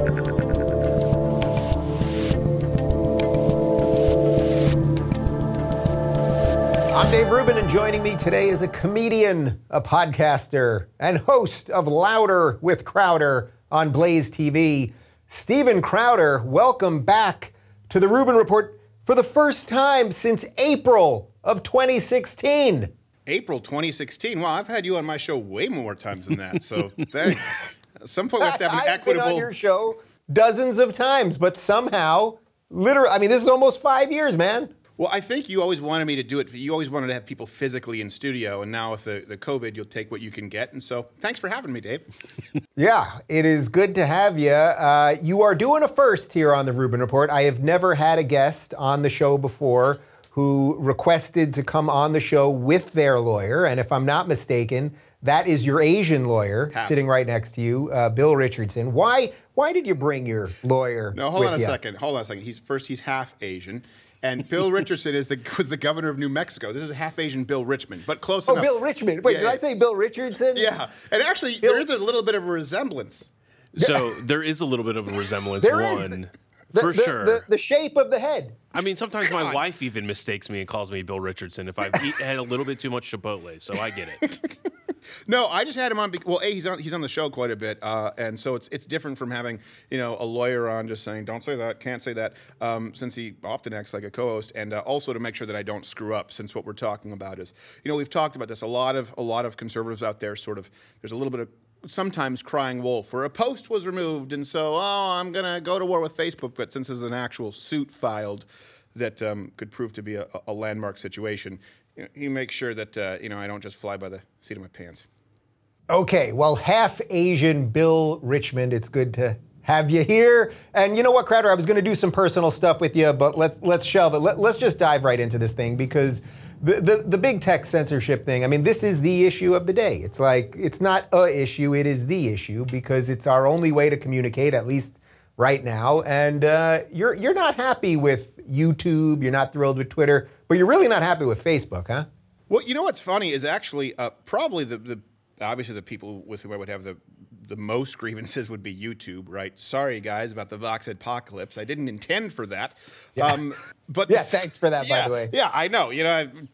I'm Dave Rubin, and joining me today is a comedian, a podcaster, and host of Louder with Crowder on Blaze TV. Steven Crowder, welcome back to the Rubin Report for the first time since April of 2016. April 2016. Well, I've had you on my show way more times than that. So thanks. At some point, we have to have an I've been on your show dozens of times, but somehow, literally, I mean, this is almost five years, man. Well, I think you always wanted me to do it. You always wanted to have people physically in studio, and now with the, the COVID, you'll take what you can get. And so, thanks for having me, Dave. Yeah, it is good to have you. Uh, you are doing a first here on the Rubin Report. I have never had a guest on the show before who requested to come on the show with their lawyer. And if I'm not mistaken, that is your Asian lawyer Happy. sitting right next to you, uh, Bill Richardson. Why? Why did you bring your lawyer? No, hold with on a ya? second. Hold on a second. He's first. He's half Asian, and Bill Richardson is the was the governor of New Mexico. This is a half Asian Bill Richmond, but close Oh, enough. Oh, Bill Richmond. Wait, Yeah, did yeah. I say Bill Richardson? Yeah, and actually, there is a little bit of a resemblance. So there is a little bit of a resemblance. There is. One, The, for the- sure. The, the shape of the head. I mean, sometimes my wife even mistakes me and calls me Bill Richardson if I've eat, had a little bit too much Chipotle. So I get it. No, I just had him on. be- Well, a he's on he's on the show quite a bit, uh, and so it's it's different from having you know a lawyer on just saying don't say that, can't say that, um, since he often acts like a co-host, and uh, also to make sure that I don't screw up. Since what we're talking about is you know we've talked about this a lot of a lot of conservatives out there sort of there's a little bit of sometimes crying wolf where a post was removed and so oh I'm gonna go to war with Facebook, but since there's an actual suit filed that um, could prove to be a, a landmark situation. You, you make sure that uh, you know I don't just fly by the seat of my pants. Okay, well, half Asian Bill Richmond, it's good to have you here. And you know what, Crowder, I was going to do some personal stuff with you, but let's, let's shove it. Let, let's just dive right into this thing because the, the, big tech censorship thing, I mean, this is the issue of the day. It's like, it's not a issue, it is the issue because it's our only way to communicate, at least right now. And uh, you're, you're not happy with YouTube, you're not thrilled with Twitter, but you're really not happy with Facebook, huh? Well, you know what's funny is actually uh, probably the, the obviously the people with whom I would have the the most grievances would be YouTube, right? Sorry guys about the Vox Adpocalypse. I didn't intend for that. Um, but Yeah, thanks for that, by the way. Yeah, I know. You know, I'm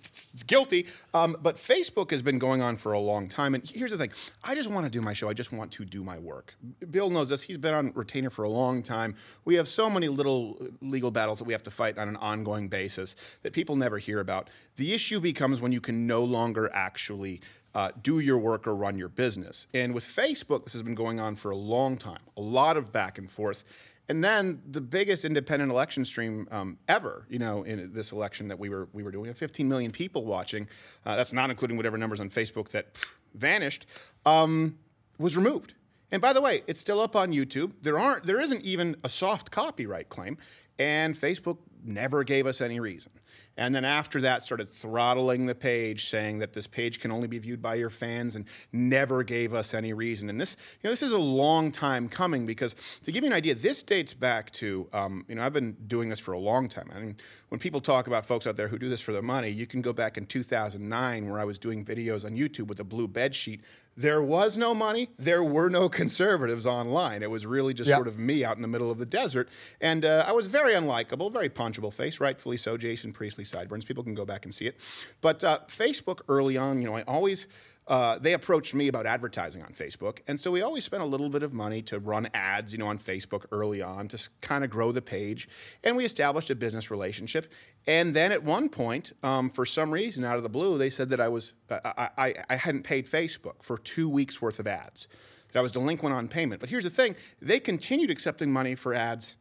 guilty. Um, but Facebook has been going on for a long time. And here's the thing: I just want to do my show. I just want to do my work. Bill knows this. He's been on retainer for a long time. We have so many little legal battles that we have to fight on an ongoing basis that people never hear about. The issue becomes when you can no longer actually uh, do your work or run your business. And with Facebook, this has been going on for a long time. A lot of back and forth. And then the biggest independent election stream um, ever, you know, in this election that we were we were doing, we 15 million people watching. Uh, that's not including whatever numbers on Facebook that pff, vanished. Um, was removed. And by the way, it's still up on YouTube. There aren't there isn't even a soft copyright claim, and Facebook never gave us any reason. And then after that, started throttling the page, saying that this page can only be viewed by your fans, and never gave us any reason. And this, you know, this is a long time coming because to give you an idea, this dates back to, um, you know, I've been doing this for a long time. I mean, when people talk about folks out there who do this for their money, you can go back in 2009 where I was doing videos on YouTube with a blue bed sheet. There was no money. There were no conservatives online. It was really just Yeah. sort of me out in the middle of the desert. And uh, I was very unlikable, very punchable face, rightfully so. Jason Priestley sideburns. People can go back and see it. But uh, Facebook early on, you know, I always. Uh, they approached me about advertising on Facebook, and so we always spent a little bit of money to run ads, you know, on Facebook early on to kind of grow the page, and we established a business relationship. And then at one point, um, for some reason, out of the blue, they said that I was I, I, I hadn't paid Facebook for two weeks worth of ads, that I was delinquent on payment. But here's the thing: they continued accepting money for ads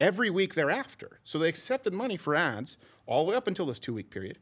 every week thereafter. So they accepted money for ads all the way up until this two week period.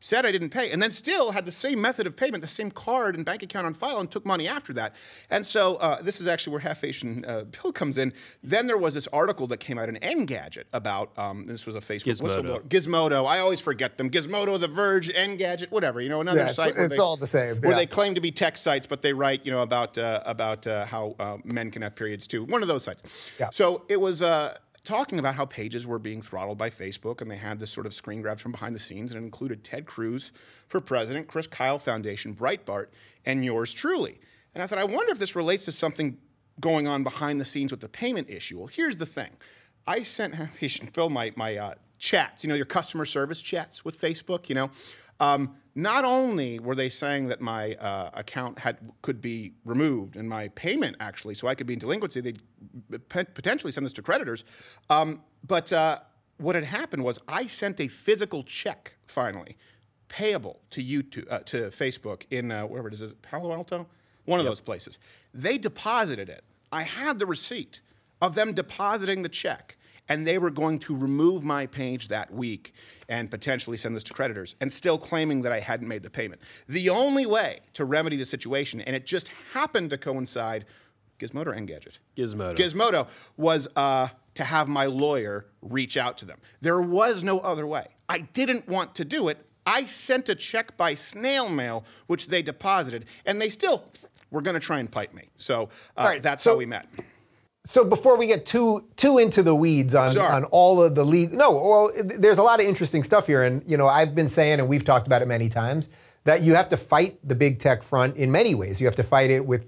Said I didn't pay, and then still had the same method of payment, the same card and bank account on file, and took money after that. And so uh, this is actually where Half Asian uh, Bill comes in. Then there was this article that came out in Engadget about um, this was a Facebook Gizmodo. whistleblower. Gizmodo. I always forget them. Gizmodo, The Verge, Engadget, whatever. You know, another Yeah, site. it's they- all the same, Where yeah. they claim to be tech sites, but they write, you know, about uh, about uh, how uh, men can have periods too. One of those sites. Yeah. So it was uh, talking about how pages were being throttled by Facebook, and they had this sort of screen grabs from behind the scenes, and it included Ted Cruz for president, Chris Kyle Foundation, Breitbart, and yours truly. And I thought, I wonder if this relates to something going on behind the scenes with the payment issue. Well, here's the thing. I sent Bill my, my uh, chats, you know, your customer service chats with Facebook, you know. Um, not only were they saying that my uh, account had could be removed and my payment actually, so I could be in delinquency, they'd potentially send this to creditors. Um, but uh, what had happened was I sent a physical check finally, payable to you to, uh, to Facebook in uh, wherever it is, is it Palo Alto, one of those places. They deposited it. I had the receipt of them depositing the check and they were going to remove my page that week and potentially send this to creditors and still claiming that I hadn't made the payment. The only way to remedy the situation, and it just happened to coincide, Gizmodo or Engadget? Gizmodo. Gizmodo was uh, to have my lawyer reach out to them. There was no other way. I didn't want to do it. I sent a check by snail mail, which they deposited, and they still were going to try and pipe me. So uh, right, that's so- how we met so before we get too too into the weeds on, on all of the league, no, well, there's a lot of interesting stuff here, and you know, I've been saying, and we've talked about it many times, that you have to fight the big tech front in many ways. You have to fight it with,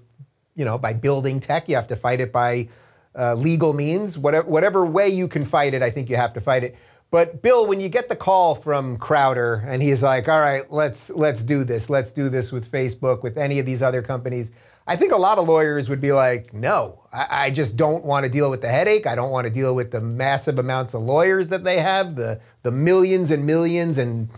you know, by building tech. You have to fight it by uh, legal means. Whatever whatever way you can fight it, I think you have to fight it. But Bill, when you get the call from Crowder and he's like, "All right, let's let's do this. Let's do this with Facebook, with any of these other companies." I think a lot of lawyers would be like, no, I, I just don't want to deal with the headache. I don't want to deal with the massive amounts of lawyers that they have, the, the millions and millions, and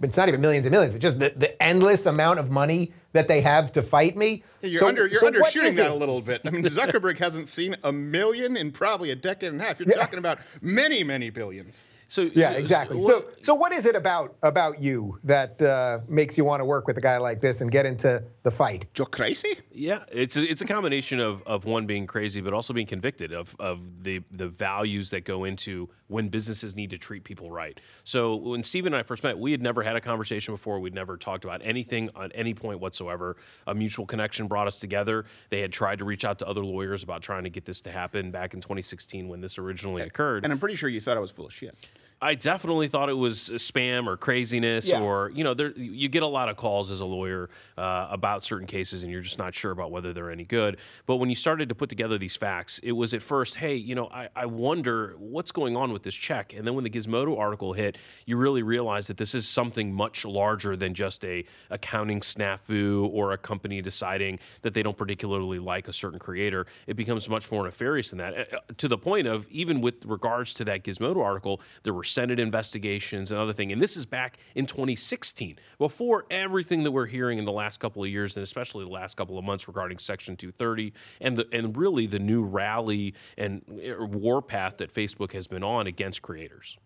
it's not even millions and millions, it's just the, the endless amount of money that they have to fight me. You're, so, under, you're so undershooting that a little bit. I mean, Zuckerberg hasn't seen a million in probably a decade and a half. You're yeah. talking about many, many billions. So yeah, exactly. So, so what is it about about you that uh, makes you want to work with a guy like this and get into the fight? You're crazy. Yeah, it's a, it's a combination of, of one being crazy, but also being convicted of of the the values that go into when businesses need to treat people right. So when Steven and I first met, we had never had a conversation before. We'd never talked about anything on any point whatsoever. A mutual connection brought us together. They had tried to reach out to other lawyers about trying to get this to happen back in 2016 when this originally occurred. And I'm pretty sure you thought I was full of shit. I definitely thought it was spam or craziness, yeah. or you know, there you get a lot of calls as a lawyer uh, about certain cases, and you're just not sure about whether they're any good. But when you started to put together these facts, it was at first, hey, you know, I, I wonder what's going on with this check, and then when the Gizmodo article hit, you really realize that this is something much larger than just a accounting snafu or a company deciding that they don't particularly like a certain creator. It becomes much more nefarious than that, to the point of even with regards to that Gizmodo article, there were Senate investigations and other thing. And this is back in 2016, before everything that we're hearing in the last couple of years, and especially the last couple of months regarding Section 230 and the and really the new rally and er, warpath that Facebook has been on against creators.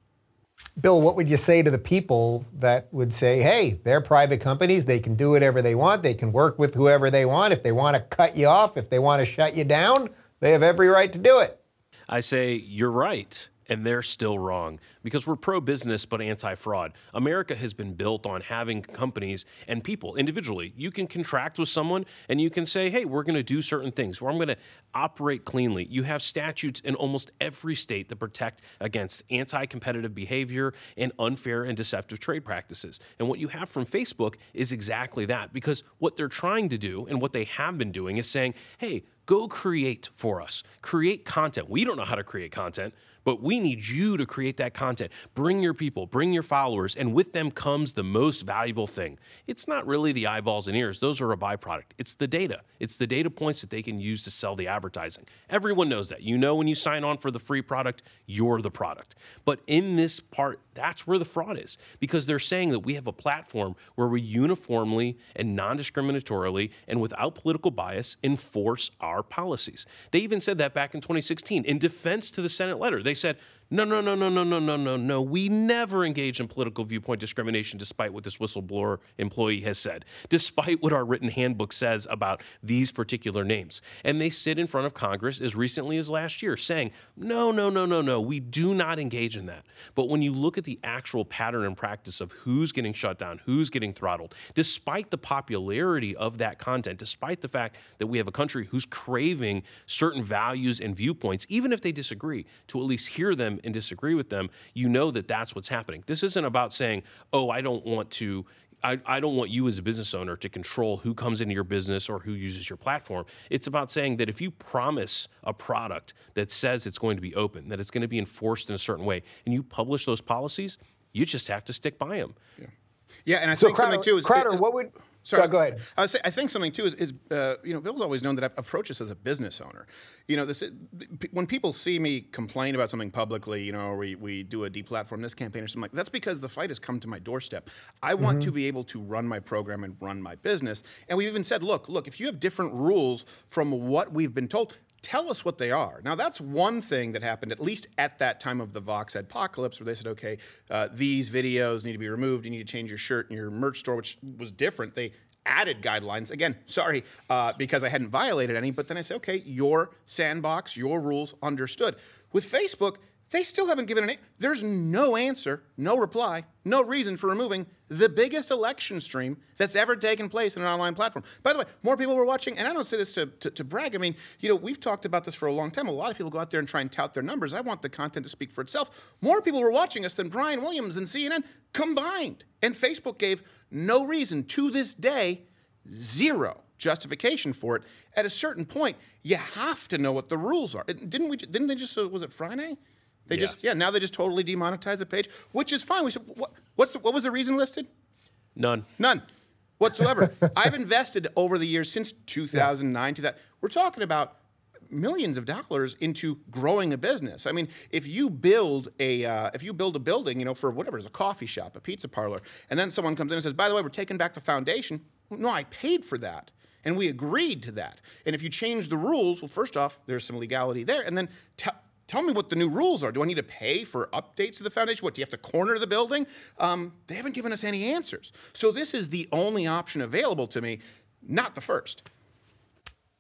Bill, what would you say to the people that would say, hey, they're private companies, they can do whatever they want, they can work with whoever they want. If they want to cut you off, if they want to shut you down, they have every right to do it? I say, you're right and they're still wrong because we're pro business but anti fraud. America has been built on having companies and people individually. You can contract with someone and you can say, hey, we're going to do certain things, or I'm going to operate cleanly. You have statutes in almost every state that protect against anti competitive behavior and unfair and deceptive trade practices. And what you have from Facebook is exactly that because what they're trying to do and what they have been doing is saying, hey, go create for us, create content. We don't know how to create content. But we need you to create that content. Bring your people, bring your followers, and with them comes the most valuable thing. It's not really the eyeballs and ears, those are a byproduct. It's the data. It's the data points that they can use to sell the advertising. Everyone knows that. You know when you sign on for the free product, you're the product. But in this part, that's where the fraud is because they're saying that we have a platform where we uniformly and non discriminatorily and without political bias enforce our policies. They even said that back in 2016 in defense to the Senate letter. They they said no, no, no, no, no, no, no, no, no. We never engage in political viewpoint discrimination, despite what this whistleblower employee has said, despite what our written handbook says about these particular names. And they sit in front of Congress as recently as last year saying, no, no, no, no, no, we do not engage in that. But when you look at the actual pattern and practice of who's getting shut down, who's getting throttled, despite the popularity of that content, despite the fact that we have a country who's craving certain values and viewpoints, even if they disagree, to at least hear them and disagree with them, you know that that's what's happening. This isn't about saying, oh, I don't want to I, I don't want you as a business owner to control who comes into your business or who uses your platform. It's about saying that if you promise a product that says it's going to be open, that it's going to be enforced in a certain way, and you publish those policies, you just have to stick by them. Yeah, yeah and I so think Crowder, something too is Crowder. is, what would Sorry, go, go ahead. I, say, I think something too is, is uh, you know, Bill's always known that I've approached this as a business owner. You know, this when people see me complain about something publicly, you know, we, we do a deplatform this campaign or something like that's because the fight has come to my doorstep. I want mm-hmm. to be able to run my program and run my business. And we've even said, look, look, if you have different rules from what we've been told, tell us what they are. Now, that's one thing that happened, at least at that time of the Vox Adpocalypse, where they said, okay, uh, these videos need to be removed. You need to change your shirt in your merch store, which was different. They added guidelines. Again, sorry, uh, because I hadn't violated any, but then I said, okay, your sandbox, your rules, understood. With Facebook, they still haven't given any. There's no answer, no reply, no reason for removing the biggest election stream that's ever taken place in an online platform. By the way, more people were watching, and I don't say this to, to, to, brag. I mean, you know, we've talked about this for a long time. A lot of people go out there and try and tout their numbers. I want the content to speak for itself. More people were watching us than Brian Williams and CNN combined. And Facebook gave no reason to this day, zero justification for it. At a certain point, you have to know what the rules are. Didn't we? Didn't they just? Uh, was it Friday? They yeah. just yeah. Now they just totally demonetize the page, which is fine. We said what? What's the, what was the reason listed? None. None whatsoever. I've invested over the years since 2009 to that. We're talking about millions of dollars into growing a business. I mean, if you build a uh, if you build a building, you know, for whatever, it's a coffee shop, a pizza parlor, and then someone comes in and says, "By the way, we're taking back the foundation." No, I paid for that. And we agreed to that. And if you change the rules, well, first off, there's some legality there. And then tell tell me what the new rules are. Do I need to pay for updates to the foundation? What, do you have to corner the building? Um, they haven't given us any answers. So this is the only option available to me, not the first.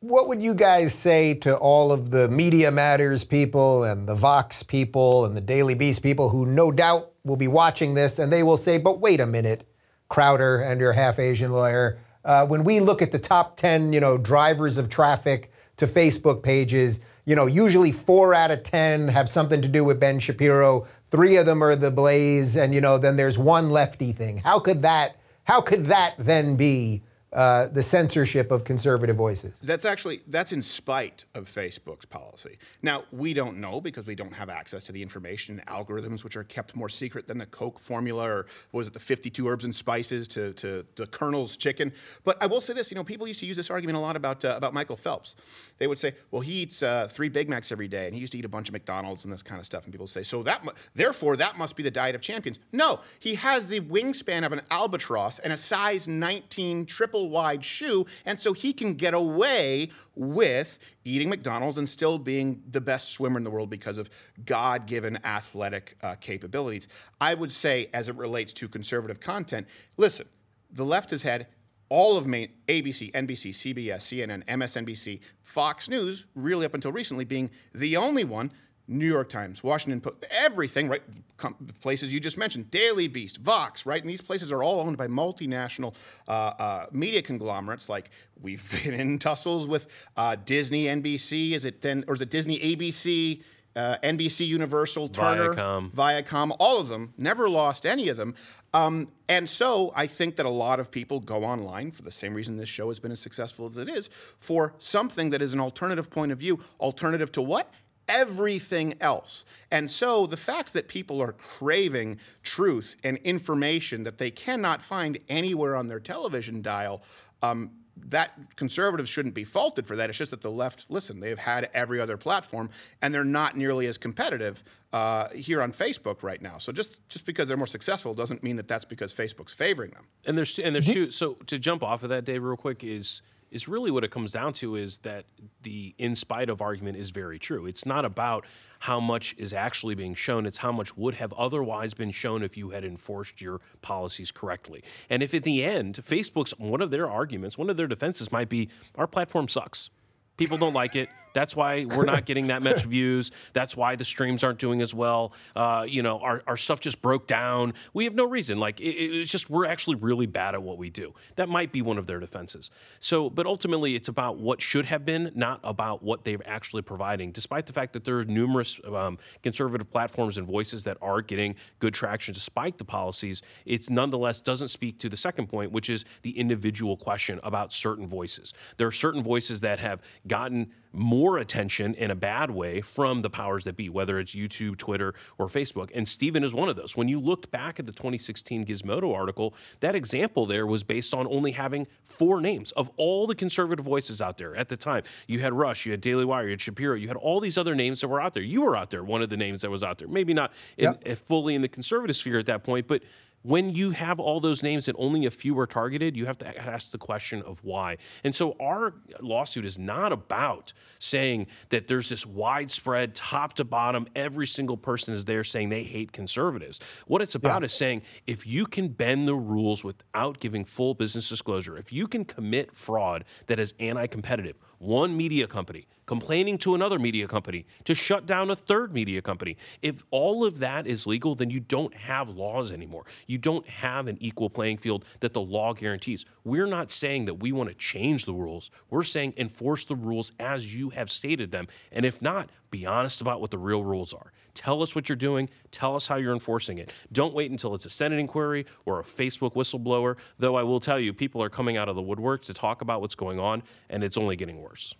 What would you guys say to all of the Media Matters people and the Vox people and the Daily Beast people who no doubt will be watching this and they will say, but wait a minute, Crowder and your half Asian lawyer, uh, when we look at the top 10, you know, drivers of traffic to Facebook pages, you know, usually four out of 10 have something to do with Ben Shapiro. Three of them are the Blaze, and, you know, then there's one lefty thing. How could that, how could that then be uh, the censorship of conservative voices. That's actually that's in spite of Facebook's policy. Now we don't know because we don't have access to the information algorithms, which are kept more secret than the Coke formula or was it the 52 herbs and spices to, to the Colonel's chicken. But I will say this: you know, people used to use this argument a lot about uh, about Michael Phelps. They would say, well, he eats uh, three Big Macs every day, and he used to eat a bunch of McDonald's and this kind of stuff. And people say, so that mu- therefore that must be the diet of champions. No, he has the wingspan of an albatross and a size 19 triple wide shoe, and so he can get away with eating McDonald's and still being the best swimmer in the world because of God given athletic uh, capabilities. I would say, as it relates to conservative content, listen, the left has had all of main ABC, NBC, CBS, CNN, MSNBC, Fox News, really up until recently being the only one New York Times, Washington Post, everything, right? Com- places you just mentioned, Daily Beast, Vox, right? And these places are all owned by multinational uh, uh, media conglomerates. Like we've been in tussles with uh, Disney, NBC. Is it then, or is it Disney, ABC? Uh, NBC Universal, Turner, Viacom. Viacom, all of them, never lost any of them. Um, and so I think that a lot of people go online for the same reason this show has been as successful as it is for something that is an alternative point of view. Alternative to what? Everything else. And so the fact that people are craving truth and information that they cannot find anywhere on their television dial, um, that conservatives shouldn't be faulted for that. It's just that the left, listen, they've had every other platform, and they're not nearly as competitive uh, here on Facebook right now. So just just because they're more successful doesn't mean that that's because Facebook's favoring them. And there's and there's two. So to jump off of that, Dave, real quick is is really what it comes down to is that the in spite of argument is very true. It's not about how much is actually being shown, it's how much would have otherwise been shown if you had enforced your policies correctly. And if at the end, Facebook's one of their arguments, one of their defenses might be our platform sucks. People don't like it. That's why we're not getting that much views. That's why the streams aren't doing as well. Uh, you know, our, our stuff just broke down. We have no reason. Like, it, it's just, we're actually really bad at what we do. That might be one of their defenses. So, but ultimately, it's about what should have been, not about what they're actually providing, despite the fact that there are numerous um, conservative platforms and voices that are getting good traction despite the policies. It's nonetheless doesn't speak to the second point, which is the individual question about certain voices. There are certain voices that have gotten more attention in a bad way from the powers that be, whether it's YouTube, Twitter, or Facebook. And Steven is one of those. When you looked back at the 2016 Gizmodo article, that example there was based on only having four names of all the conservative voices out there at the time. You had Rush, you had Daily Wire, you had Shapiro, you had all these other names that were out there. You were out there, one of the names that was out there. Maybe not in, yep. Fully in the conservative sphere at that point, but when you have all those names and only a few are targeted, you have to ask the question of why. And so our lawsuit is not about saying that there's this widespread top to bottom, every single person is there saying they hate conservatives. What it's about yeah. is saying if you can bend the rules without giving full business disclosure, if you can commit fraud that is anti competitive, one media company complaining to another media company to shut down a third media company. If all of that is legal, then you don't have laws anymore. You don't have an equal playing field that the law guarantees. We're not saying that we want to change the rules. We're saying enforce the rules as you have stated them. And if not, be honest about what the real rules are. Tell us what you're doing. Tell us how you're enforcing it. Don't wait until it's a Senate inquiry or a Facebook whistleblower, though I will tell you, people are coming out of the woodwork to talk about what's going on, and it's only getting worse.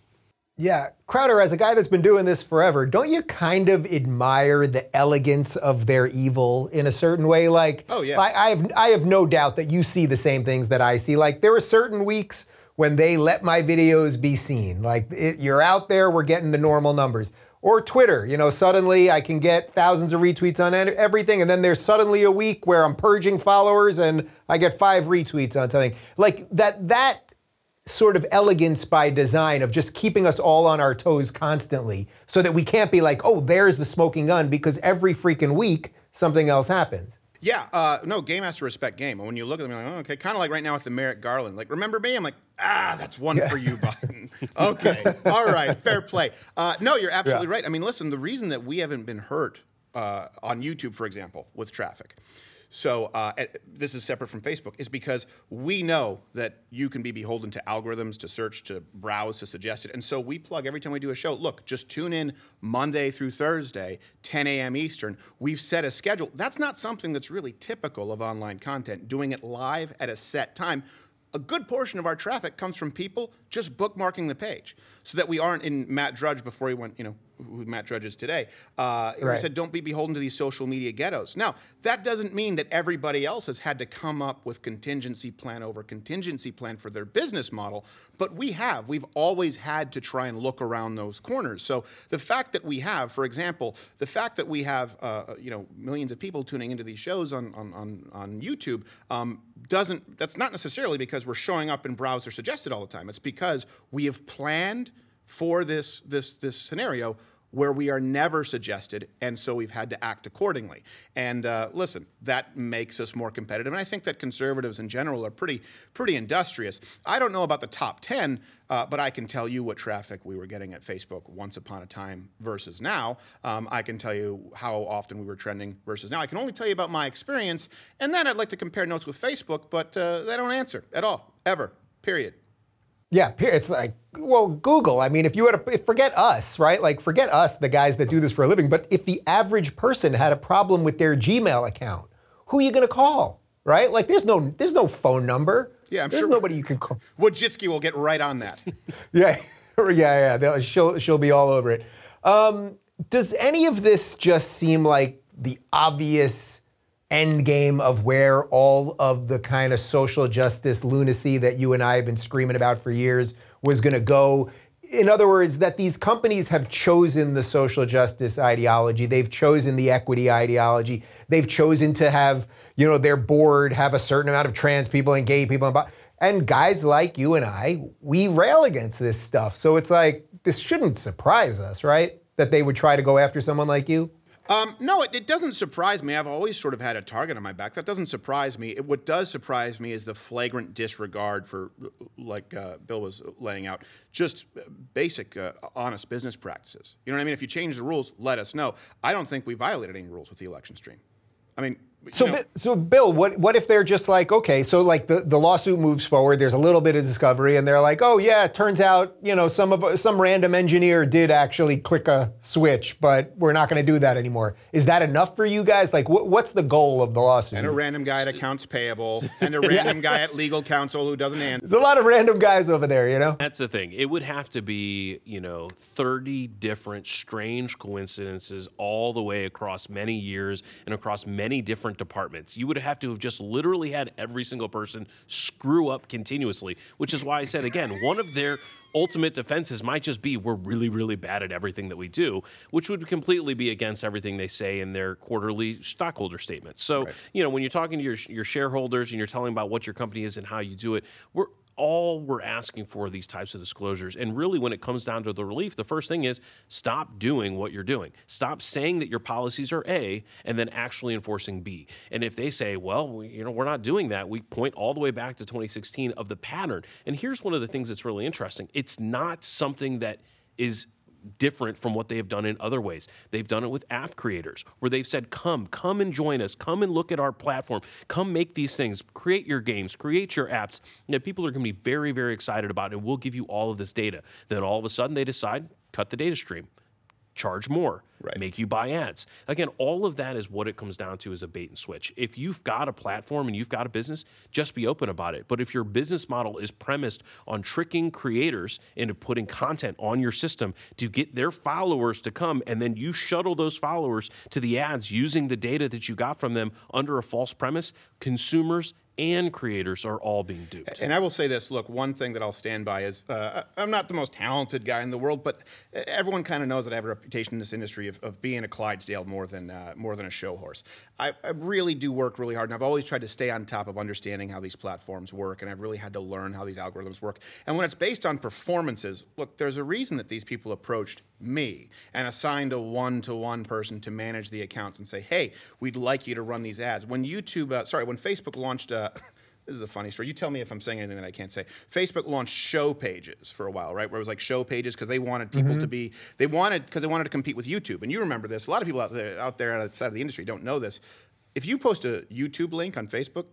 Yeah, Crowder, as a guy that's been doing this forever, don't you kind of admire the elegance of their evil in a certain way? Like, oh yeah, I, I have I have no doubt that you see the same things that I see. Like, there are certain weeks when they let my videos be seen. Like, it, you're out there, we're getting the normal numbers. Or Twitter, you know, suddenly I can get thousands of retweets on everything, and then there's suddenly a week where I'm purging followers and I get five retweets on something. Like that that sort of elegance by design of just keeping us all on our toes constantly so that we can't be like, oh, there's the smoking gun because every freaking week something else happens. Yeah, uh, no, game has to respect game. And when you look at them, you're like, oh, okay, kind of like right now with the Merrick Garland. Like, remember me? I'm like, ah, that's one yeah. for you, Biden. okay, all right, fair play. Uh, no, you're absolutely yeah. right. I mean, listen, the reason that we haven't been hurt uh, on YouTube, for example, with traffic, so uh, this is separate from Facebook, is because we know that you can be beholden to algorithms, to search, to browse, to suggest it. And so we plug every time we do a show, look, just tune in Monday through Thursday, 10 a.m. Eastern. We've set a schedule. That's not something that's really typical of online content, doing it live at a set time a good portion of our traffic comes from people just bookmarking the page so that we aren't in Matt Drudge before he went, you know, who Matt Drudge is today. Uh, right. He said, don't be beholden to these social media ghettos. Now, that doesn't mean that everybody else has had to come up with contingency plan over contingency plan for their business model, but we have. We've always had to try and look around those corners. So the fact that we have, for example, the fact that we have, uh, you know, millions of people tuning into these shows on, on, on, on YouTube um, doesn't, that's not necessarily because we're showing up in browser suggested all the time. It's because we have planned for this, this, this scenario where we are never suggested, and so we've had to act accordingly. And uh, listen, that makes us more competitive. And I think that conservatives in general are pretty, pretty industrious. I don't know about the top 10, uh, but I can tell you what traffic we were getting at Facebook once upon a time versus now. Um, I can tell you how often we were trending versus now. I can only tell you about my experience, and then I'd like to compare notes with Facebook, but uh, they don't answer at all, ever, period. Yeah, it's like, well, Google. I mean, if you had a, forget us, right? Like, forget us, the guys that do this for a living. But if the average person had a problem with their Gmail account, who are you going to call, right? Like, there's no, there's no phone number. Yeah, I'm there's sure nobody you can call. Wojcicki will get right on that. yeah, yeah, yeah. She'll she'll be all over it. Um, does any of this just seem like the obvious? End game of where all of the kind of social justice lunacy that you and I have been screaming about for years was going to go. In other words, that these companies have chosen the social justice ideology, they've chosen the equity ideology, they've chosen to have, you know, their board have a certain amount of trans people and gay people and and guys like you and I, we rail against this stuff. So it's like this shouldn't surprise us, right? That they would try to go after someone like you. Um, no, it, it, doesn't surprise me. I've always sort of had a target on my back. That doesn't surprise me. It, what does surprise me is the flagrant disregard for, like uh, Bill was laying out, just basic, uh, honest business practices. You know what I mean? If you change the rules, let us know. I don't think we violated any rules with the election stream. I mean, so, know, so Bill, what what if they're just like, okay, so like the, the lawsuit moves forward, there's a little bit of discovery, and they're like, oh yeah, it turns out, you know, some of some random engineer did actually click a switch, but we're not going to do that anymore. Is that enough for you guys? Like, wh- what's the goal of the lawsuit? And a random guy at accounts payable, and a random yeah. guy at legal counsel who doesn't answer. There's a lot of random guys over there, you know. That's the thing. It would have to be, you know, 30 different strange coincidences all the way across many years and across many different departments. You would have to have just literally had every single person screw up continuously, which is why I said again, one of their ultimate defenses might just be we're really, really bad at everything that we do, which would completely be against everything they say in their quarterly stockholder statements. So, right. you know, when you're talking to your, your shareholders and you're telling about what your company is and how you do it, we're all we're asking for these types of disclosures. And really, when it comes down to the relief, the first thing is stop doing what you're doing. Stop saying that your policies are A and then actually enforcing B. And if they say, well, we, you know, we're not doing that, we point all the way back to 2016 of the pattern. And here's one of the things that's really interesting it's not something that is different from what they have done in other ways. They've done it with app creators where they've said, come, come and join us, come and look at our platform, come make these things, create your games, create your apps. that people are going to be very, very excited about, and we'll give you all of this data. Then all of a sudden they decide, cut the data stream charge more, right. make you buy ads. Again, all of that is what it comes down to is a bait and switch. If you've got a platform and you've got a business, just be open about it. But if your business model is premised on tricking creators into putting content on your system to get their followers to come and then you shuttle those followers to the ads using the data that you got from them under a false premise, consumers and creators are all being duped. And I will say this look, one thing that I'll stand by is uh, I'm not the most talented guy in the world, but everyone kind of knows that I have a reputation in this industry of, of being a Clydesdale more than, uh, more than a show horse. I, I, really do work really hard, and I've always tried to stay on top of understanding how these platforms work, and I've really had to learn how these algorithms work. And when it's based on performances, look, there's a reason that these people approached me and assigned a one to one person to manage the accounts and say, hey, we'd like you to run these ads. When YouTube, uh, sorry, when Facebook launched, uh, this is a funny story. You tell me if I'm saying anything that I can't say. Facebook launched show pages for a while, right? Where it was like show pages because they wanted people mm-hmm. to be, they wanted, because they wanted to compete with YouTube. And you remember this. A lot of people out there, out there outside of the industry don't know this. If you post a YouTube link on Facebook,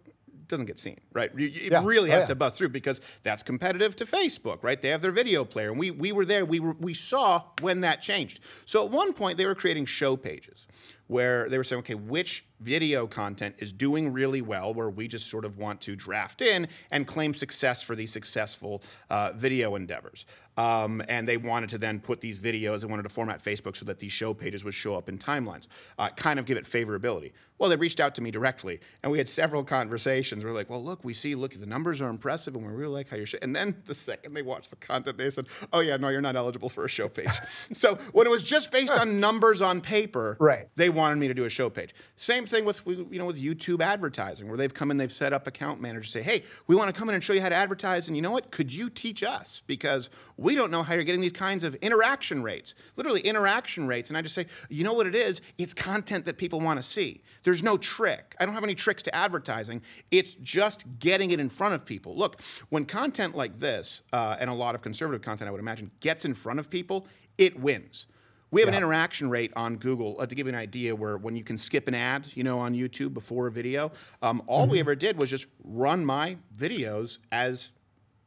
doesn't get seen, right? It yeah. really oh, has yeah. to bust through because that's competitive to Facebook, right? They have their video player, and we we were there. We were, we saw when that changed. So at one point, they were creating show pages where they were saying, okay, which video content is doing really well, where we just sort of want to draft in and claim success for these successful uh, video endeavors. Um, and they wanted to then put these videos, they wanted to format Facebook so that these show pages would show up in timelines, uh, kind of give it favorability. Well, they reached out to me directly, and we had several conversations. We are like, well, look, we see, look, the numbers are impressive, and we really like how you're. Sh-. And then the second they watched the content, they said, oh, yeah, no, you're not eligible for a show page. so when it was just based on numbers on paper, right. they wanted me to do a show page. Same thing with you know with YouTube advertising, where they've come in, they've set up account managers, say, hey, we want to come in and show you how to advertise, and you know what? Could you teach us because we don't know how you're getting these kinds of interaction rates, literally interaction rates. And I just say, you know what it is? It's content that people want to see. There's no trick. I don't have any tricks to advertising. It's just getting it in front of people. Look, when content like this, uh, and a lot of conservative content, I would imagine, gets in front of people, it wins. We have yeah. an interaction rate on Google uh, to give you an idea where when you can skip an ad, you know, on YouTube before a video, um, all mm-hmm. we ever did was just run my videos as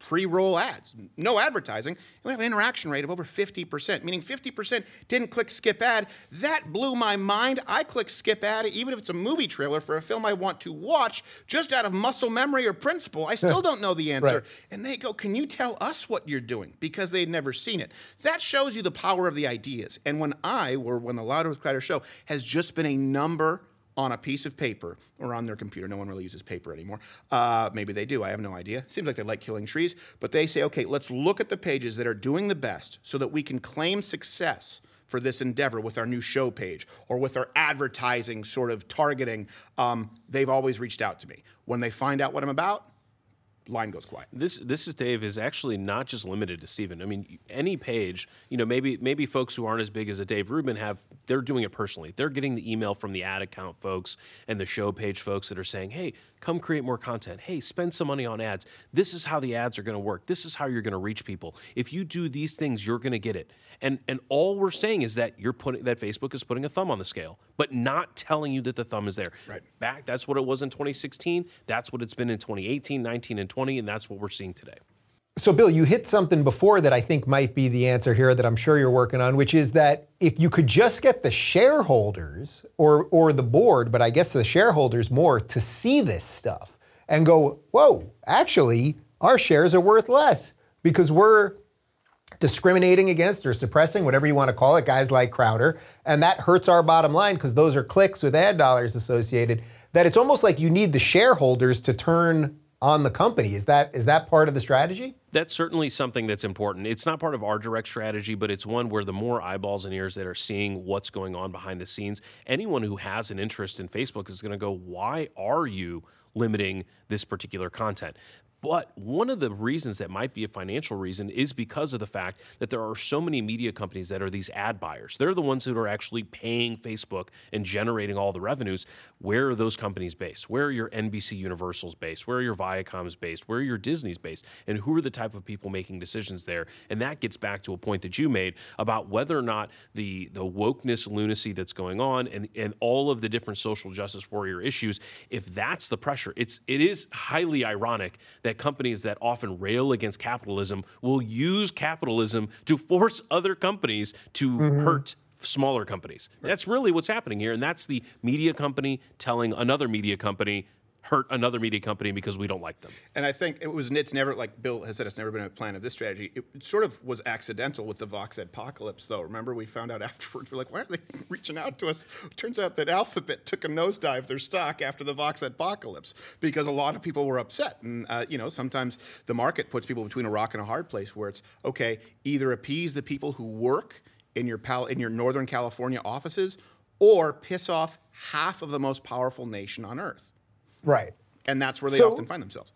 pre-roll ads, no advertising, and we have an interaction rate of over 50%, meaning 50% didn't click skip ad. That blew my mind. I click skip ad, even if it's a movie trailer for a film I want to watch, just out of muscle memory or principle. I still don't know the answer. Right. And they go, Can you tell us what you're doing? Because they'd never seen it. That shows you the power of the ideas. And when I, or when the Louder with Crowder show has just been a number on a piece of paper or on their computer. No one really uses paper anymore. Uh, maybe they do. I have no idea. Seems like they like killing trees. But they say, okay, let's look at the pages that are doing the best so that we can claim success for this endeavor with our new show page or with our advertising sort of targeting. Um, they've always reached out to me. When they find out what I'm about, line goes quiet. This this is Dave is actually not just limited to Steven. I mean, any page, you know, maybe maybe folks who aren't as big as a Dave Rubin have they're doing it personally. They're getting the email from the ad account folks and the show page folks that are saying, "Hey, come create more content. Hey, spend some money on ads. This is how the ads are going to work. This is how you're going to reach people. If you do these things, you're going to get it." And and all we're saying is that you're putting that Facebook is putting a thumb on the scale, but not telling you that the thumb is there. Right. Back that's what it was in 2016. That's what it's been in 2018, 19 and 20 and that's what we're seeing today. So, Bill, you hit something before that I think might be the answer here that I'm sure you're working on, which is that if you could just get the shareholders or, or the board, but I guess the shareholders more to see this stuff and go, whoa, actually, our shares are worth less because we're discriminating against or suppressing, whatever you want to call it, guys like Crowder. And that hurts our bottom line because those are clicks with ad dollars associated. That it's almost like you need the shareholders to turn on the company. Is that is that part of the strategy? That's certainly something that's important. It's not part of our direct strategy, but it's one where the more eyeballs and ears that are seeing what's going on behind the scenes, anyone who has an interest in Facebook is going to go, "Why are you limiting this particular content?" But one of the reasons that might be a financial reason is because of the fact that there are so many media companies that are these ad buyers. They're the ones that are actually paying Facebook and generating all the revenues. Where are those companies based? Where are your NBC Universal's based? Where are your Viacom's based? Where are your Disney's based? And who are the type of people making decisions there? And that gets back to a point that you made about whether or not the the wokeness lunacy that's going on and, and all of the different social justice warrior issues, if that's the pressure, it's it is highly ironic that that companies that often rail against capitalism will use capitalism to force other companies to mm-hmm. hurt smaller companies. That's really what's happening here. And that's the media company telling another media company, hurt another media company because we don't like them. And I think it was it's never like Bill has said it's never been a plan of this strategy. It, sort of was accidental with the Vox Adpocalypse though. Remember we found out afterwards we're like why are they reaching out to us? It turns out that Alphabet took a nosedive their stock after the Vox Adpocalypse because a lot of people were upset and uh, you know sometimes the market puts people between a rock and a hard place where it's okay either appease the people who work in your pal- in your northern California offices or piss off half of the most powerful nation on earth. Right. And that's where they so, often find themselves.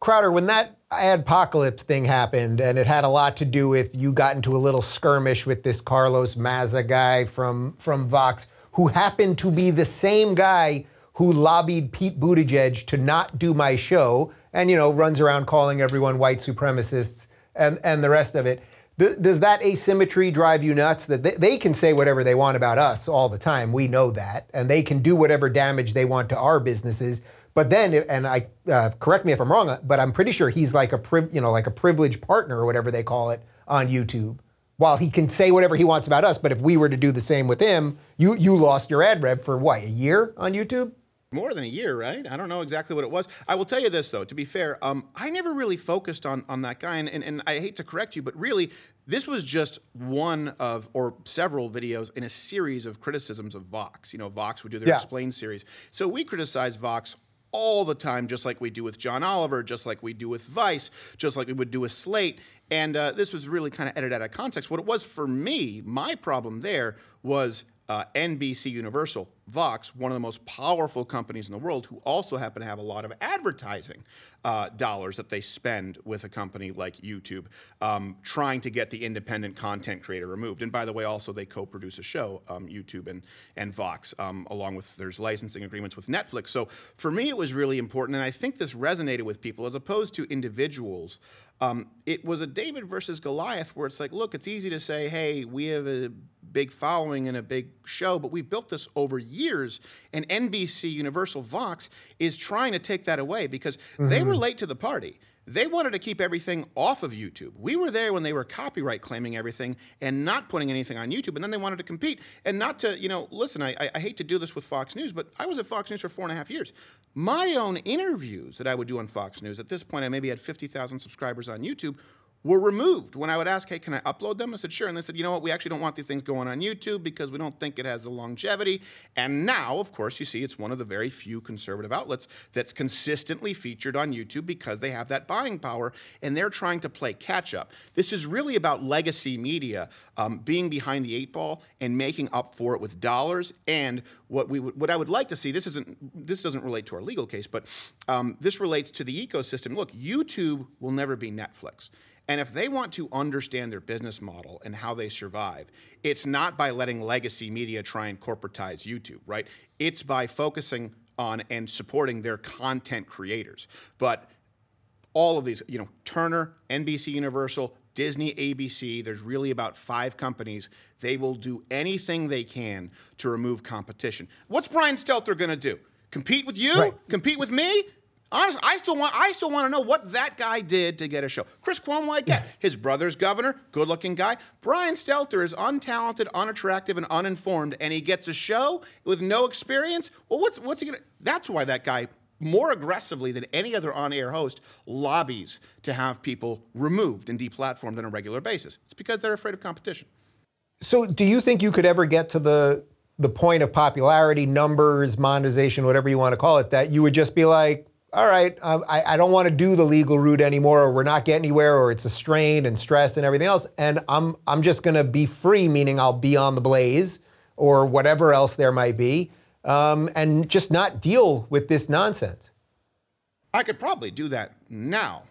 Crowder, when that Adpocalypse thing happened, and it had a lot to do with you got into a little skirmish with this Carlos Maza guy from, from Vox, who happened to be the same guy who lobbied Pete Buttigieg to not do my show and, you know, runs around calling everyone white supremacists and, and the rest of it. Does that asymmetry drive you nuts? That they, can say whatever they want about us all the time. We know that. And they can do whatever damage they want to our businesses. But then, and I uh, correct me if I'm wrong, but I'm pretty sure he's like a you know like a privileged partner or whatever they call it on YouTube. While he can say whatever he wants about us, but if we were to do the same with him, you you lost your ad rev for what a year on YouTube. More than a year, right? I don't know exactly what it was. I will tell you this, though, to be fair, um, I never really focused on, on that guy. And, and, and I hate to correct you, but really, this was just one of, or several videos in a series of criticisms of Vox. You know, Vox would do their yeah. Explain series. So we criticize Vox all the time, just like we do with John Oliver, just like we do with Vice, just like we would do with Slate. And uh, this was really kind of edited out of context. What it was for me, my problem there was uh, NBC Universal, Vox, one of the most powerful companies in the world, who also happen to have a lot of advertising uh, dollars that they spend with a company like YouTube, um, trying to get the independent content creator removed. And by the way, also they co-produce a show, um, YouTube and and Vox, um, along with there's licensing agreements with Netflix. So for me, it was really important, and I think this resonated with people as opposed to individuals. Um, it was a David versus Goliath where it's like, look, it's easy to say, hey, we have a big following and a big show, but we've built this over years. And NBC Universal Vox is trying to take that away because mm-hmm. they were late to the party. They wanted to keep everything off of YouTube. We were there when they were copyright claiming everything and not putting anything on YouTube. And then they wanted to compete and not to, you know, listen, I, I hate to do this with Fox News, but I was at Fox News for four and a half years. My own interviews that I would do on Fox News, at this point, I maybe had 50,000 subscribers on YouTube, were removed. When I would ask, hey, can I upload them? I said, sure. And they said, you know what, we actually don't want these things going on YouTube because we don't think it has the longevity. And now, of course, you see it's one of the very few conservative outlets that's consistently featured on YouTube because they have that buying power and they're trying to play catch up. This is really about legacy media um, being behind the eight ball and making up for it with dollars. And what we would, what I would like to see, this isn't this doesn't relate to our legal case, but um, this relates to the ecosystem. Look, YouTube will never be Netflix. And if they want to understand their business model and how they survive, it's not by letting legacy media try and corporatize YouTube, right? It's by focusing on and supporting their content creators. But all of these, you know, Turner, NBC Universal, Disney, ABC, there's really about five companies. They will do anything they can to remove competition. What's Brian Stelter going to do? Compete with you? Right. Compete with me? Honestly, I still want I still want to know what that guy did to get a show. Chris Cuomo, I get. His brother's governor, good-looking guy. Brian Stelter is untalented, unattractive, and uninformed, and he gets a show with no experience. Well, what's what's he gonna? That's why that guy more aggressively than any other on-air host lobbies to have people removed and deplatformed on a regular basis. It's because they're afraid of competition. So, do you think you could ever get to the the point of popularity, numbers, monetization, whatever you want to call it, that you would just be like, all right, um, I, I don't want to do the legal route anymore, or we're not getting anywhere, or it's a strain and stress and everything else, and I'm I'm just going to be free, meaning I'll be on the blaze or whatever else there might be, um, and just not deal with this nonsense. I could probably do that now.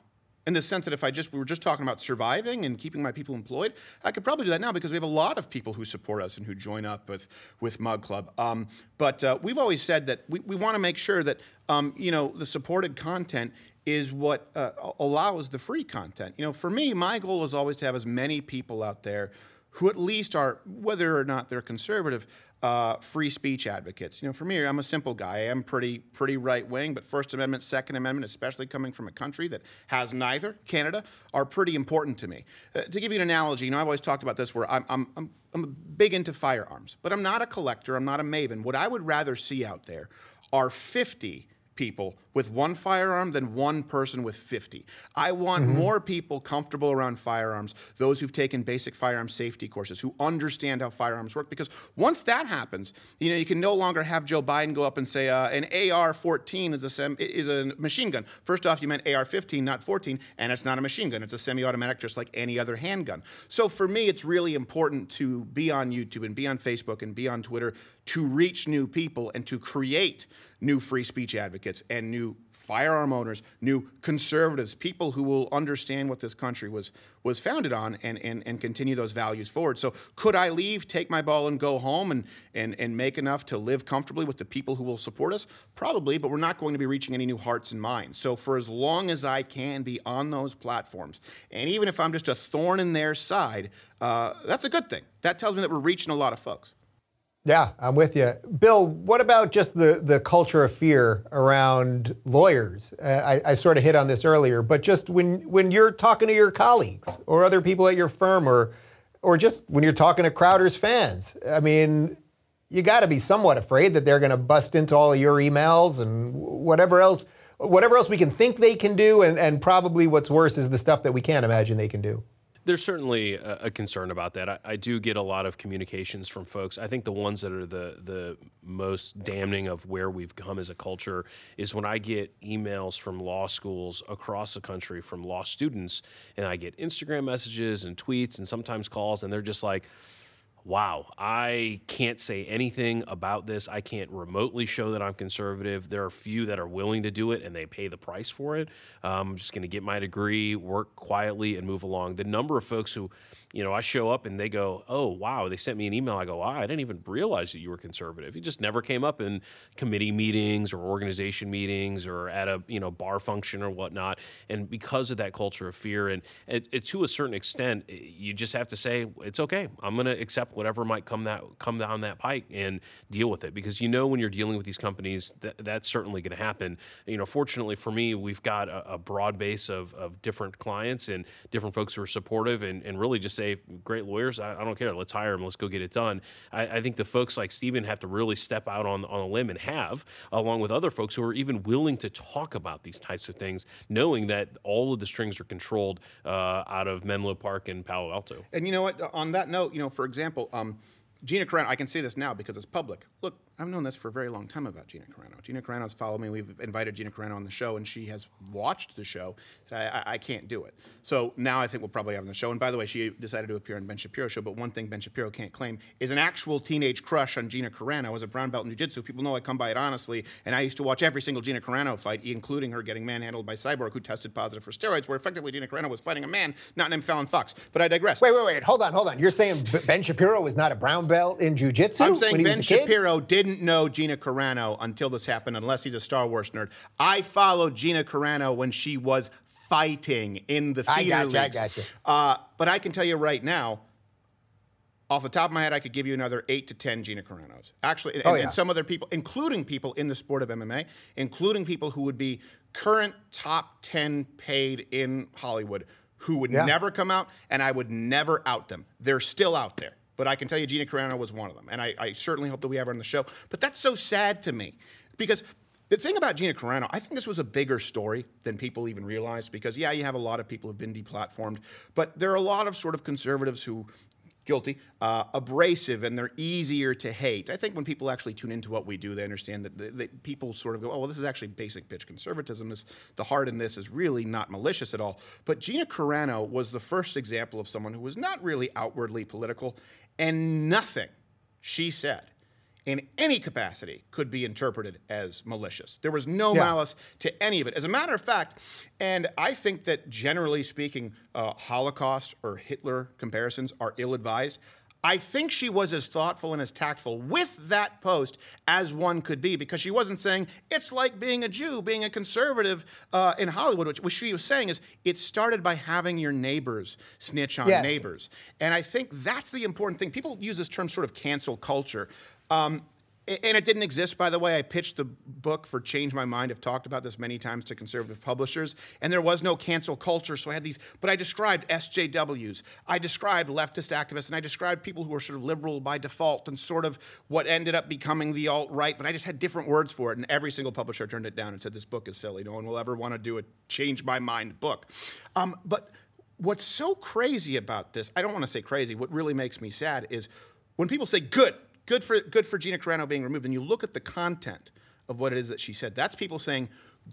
In the sense that if I just we were just talking about surviving and keeping my people employed, I could probably do that now because we have a lot of people who support us and who join up with with Mug Club. Um, but uh, we've always said that we, we want to make sure that um, you know the supported content is what uh, allows the free content. You know, for me, my goal is always to have as many people out there who at least are, whether or not they're conservative, uh, free speech advocates. You know, for me, I'm a simple guy. I am pretty pretty right wing, but First Amendment, Second Amendment, especially coming from a country that has neither, Canada, are pretty important to me. Uh, to give you an analogy, you know, I've always talked about this where I'm, I'm, I'm, I'm big into firearms, but I'm not a collector. I'm not a maven. What I would rather see out there are 50 people with one firearm than one person with 50. I want Mm-hmm. more people comfortable around firearms, those who've taken basic firearm safety courses, who understand how firearms work. Because once that happens, you know, you can no longer have Joe Biden go up and say uh, an AR-14 is a sem- is a machine gun. First off, you meant AR-15, not 14, and it's not a machine gun. It's a semi-automatic, just like any other handgun. So for me, it's really important to be on YouTube and be on Facebook and be on Twitter to reach new people and to create new free speech advocates and new firearm owners, new conservatives, people who will understand what this country was was founded on and, and, and continue those values forward. So could I leave, take my ball and go home and, and, and make enough to live comfortably with the people who will support us? Probably, but we're not going to be reaching any new hearts and minds. So for as long as I can be on those platforms, and even if I'm just a thorn in their side, uh, that's a good thing. That tells me that we're reaching a lot of folks. Yeah, I'm with you. Bill, what about just the, the culture of fear around lawyers? Uh, I, I sort of hit on this earlier, but just when, when you're talking to your colleagues or other people at your firm or, or just when you're talking to Crowder's fans, I mean, you got to be somewhat afraid that they're going to bust into all of your emails and whatever else, whatever else we can think they can do. And, and probably what's worse is the stuff that we can't imagine they can do. There's certainly a, a concern about that. I, I do get a lot of communications from folks. I think the ones that are the the most damning of where we've come as a culture is when I get emails from law schools across the country from law students, and I get Instagram messages and tweets and sometimes calls, and they're just like, wow, I can't say anything about this. I can't remotely show that I'm conservative. There are few that are willing to do it and they pay the price for it. Um, I'm just going to get my degree, work quietly, and move along. The number of folks who, you know, I show up and they go, oh, wow, they sent me an email. I go, wow, I didn't even realize that you were conservative. It just never came up in committee meetings or organization meetings or at a, you know, bar function or whatnot. And because of that culture of fear, and it, it, to a certain extent, you just have to say, it's okay. I'm going to accept whatever might come that come down that pike and deal with it because you know when you're dealing with these companies that that's certainly going to happen. You know, fortunately for me, we've got a, a broad base of, of different clients and different folks who are supportive and, and really just say, great lawyers, I, I don't care, let's hire them, let's go get it done. I, I think the folks like Steven have to really step out on on a limb and have, along with other folks who are even willing to talk about these types of things, knowing that all of the strings are controlled uh, out of Menlo Park and Palo Alto. And you know what? On that note, you know, for example, um, Gina Carano, I can say this now because it's public. Look, I've known this for a very long time about Gina Carano. Gina Carano's followed me. We've invited Gina Carano on the show, and she has watched the show. I, I, I, can't do it. So now I think we'll probably have on the show. And by the way, she decided to appear on Ben Shapiro's show. But one thing Ben Shapiro can't claim is an actual teenage crush on Gina Carano as a brown belt in jiu-jitsu. People know I come by it honestly, and I used to watch every single Gina Carano fight, including her getting manhandled by Cyborg, who tested positive for steroids, where effectively Gina Carano was fighting a man not named Fallon Fox. But I digress. Wait, wait, wait. Hold on, hold on. You're saying Ben Shapiro was not a brown belt in jiu-jitsu? I'm saying Ben Shapiro didn't know Gina Carano until this happened, unless he's a Star Wars nerd. I followed Gina Carano when she was fighting in the theater I got you, I got you. Uh, but I can tell you right now, off the top of my head, I could give you another eight to ten Gina Caranos. Actually, and, oh, yeah. and some other people, including people in the sport of MMA, including people who would be current top ten paid in Hollywood, who would yeah. never come out, and I would never out them. They're still out there. But I can tell you Gina Carano was one of them. And I, I certainly hope that we have her on the show. But that's so sad to me because the thing about Gina Carano, I think this was a bigger story than people even realized because, yeah, you have a lot of people who've been deplatformed, but there are a lot of sort of conservatives who guilty, uh, abrasive, and they're easier to hate. I think when people actually tune into what we do, they understand that, that people sort of go, oh, well, this is actually basic pitch conservatism. This, the heart in this is really not malicious at all. But Gina Carano was the first example of someone who was not really outwardly political, and nothing she said in any capacity could be interpreted as malicious. There was no yeah. malice to any of it. As a matter of fact, and I think that generally speaking, uh, Holocaust or Hitler comparisons are ill advised. I think she was as thoughtful and as tactful with that post as one could be because she wasn't saying it's like being a Jew, being a conservative uh, in Hollywood, which, which, she was saying is it started by having your neighbors snitch on yes. neighbors. And I think that's the important thing. People use this term sort of cancel culture. Um, and it didn't exist, by the way. I pitched the book for Change My Mind. I've talked about this many times to conservative publishers. And there was no cancel culture. So I had these, but I described SJWs. I described leftist activists. And I described people who were sort of liberal by default and sort of what ended up becoming the alt right. But I just had different words for it. And every single publisher turned it down and said, this book is silly. No one will ever want to do a Change My Mind book. Um, but what's so crazy about this, I don't want to say crazy, what really makes me sad is when people say, good, good for good for Gina Carano being removed. And you look at the content of what it is that she said. That's people saying,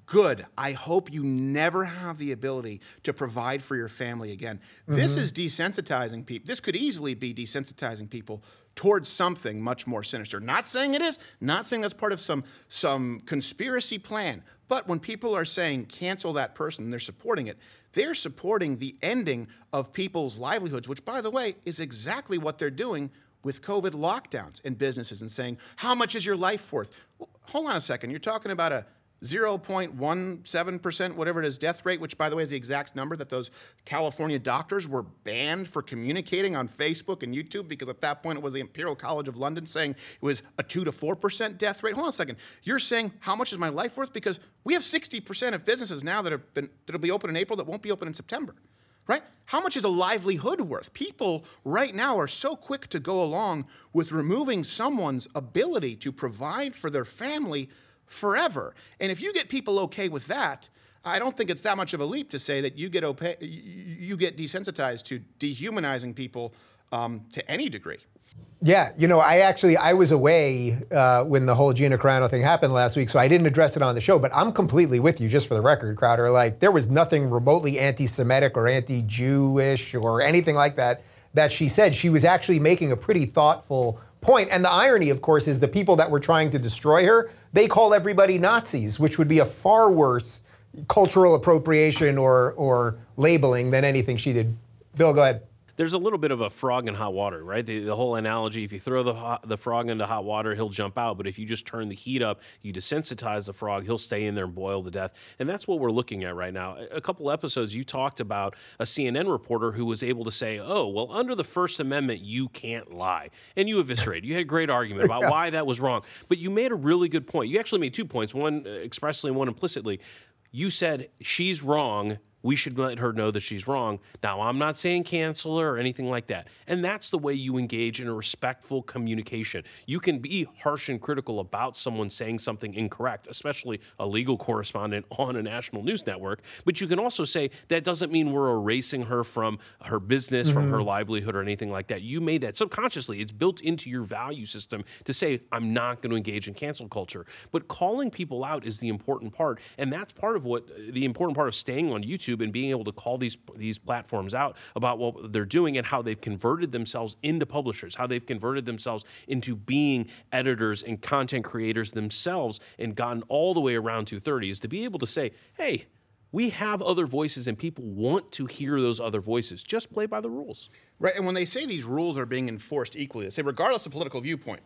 "Good. I hope you never have the ability to provide for your family again." Mm-hmm. This is desensitizing people. This could easily be desensitizing people towards something much more sinister. Not saying it is, not saying that's part of some some conspiracy plan, but when people are saying cancel that person and they're supporting it, they're supporting the ending of people's livelihoods, which by the way is exactly what they're doing with COVID lockdowns in businesses and saying, How much is your life worth? Well, hold on a second. You're talking about a 0.17%, whatever it is, death rate, which, by the way, is the exact number that those California doctors were banned for communicating on Facebook and YouTube because at that point it was the Imperial College of London saying it was a 2 to 4% death rate. Hold on a second. You're saying how much is my life worth? Because we have 60% of businesses now that have been, that'll be open in April that won't be open in September right? How much is a livelihood worth? People right now are so quick to go along with removing someone's ability to provide for their family forever. And if you get people okay with that, I don't think it's that much of a leap to say that you get, you get desensitized to dehumanizing people um, to any degree. Yeah, you know, I actually I was away uh, when the whole Gina Carano thing happened last week, so I didn't address it on the show. But I'm completely with you, just for the record, Crowder. Like there was nothing remotely anti-Semitic or anti-Jewish or anything like that that she said. She was actually making a pretty thoughtful point. And the irony, of course, is the people that were trying to destroy her, they call everybody Nazis, which would be a far worse cultural appropriation or or labeling than anything she did. Bill, go ahead. There's a little bit of a frog in hot water, right? The, the whole analogy: if you throw the hot, the frog into hot water, he'll jump out. But if you just turn the heat up, you desensitize the frog, he'll stay in there and boil to death. And that's what we're looking at right now. A couple episodes, you talked about a CNN reporter who was able to say, "Oh, well, under the First Amendment, you can't lie," and you eviscerated. You had a great argument about yeah. why that was wrong, but you made a really good point. You actually made two points: one expressly and one implicitly. You said she's wrong we should let her know that she's wrong. Now, I'm not saying cancel her or anything like that. And that's the way you engage in a respectful communication. You can be harsh and critical about someone saying something incorrect, especially a legal correspondent on a national news network. But you can also say that doesn't mean we're erasing her from her business, mm-hmm. from her mm-hmm. livelihood, or anything like that. You made that subconsciously. It's built into your value system to say, I'm not going to engage in cancel culture. But calling people out is the important part. And that's part of what the important part of staying on YouTube YouTube and being able to call these these platforms out about what they're doing and how they've converted themselves into publishers, how they've converted themselves into being editors and content creators themselves and gotten all the way around to 30 is to be able to say, hey, we have other voices and people want to hear those other voices. Just play by the rules. Right. And when they say these rules are being enforced equally, they say regardless of political viewpoint,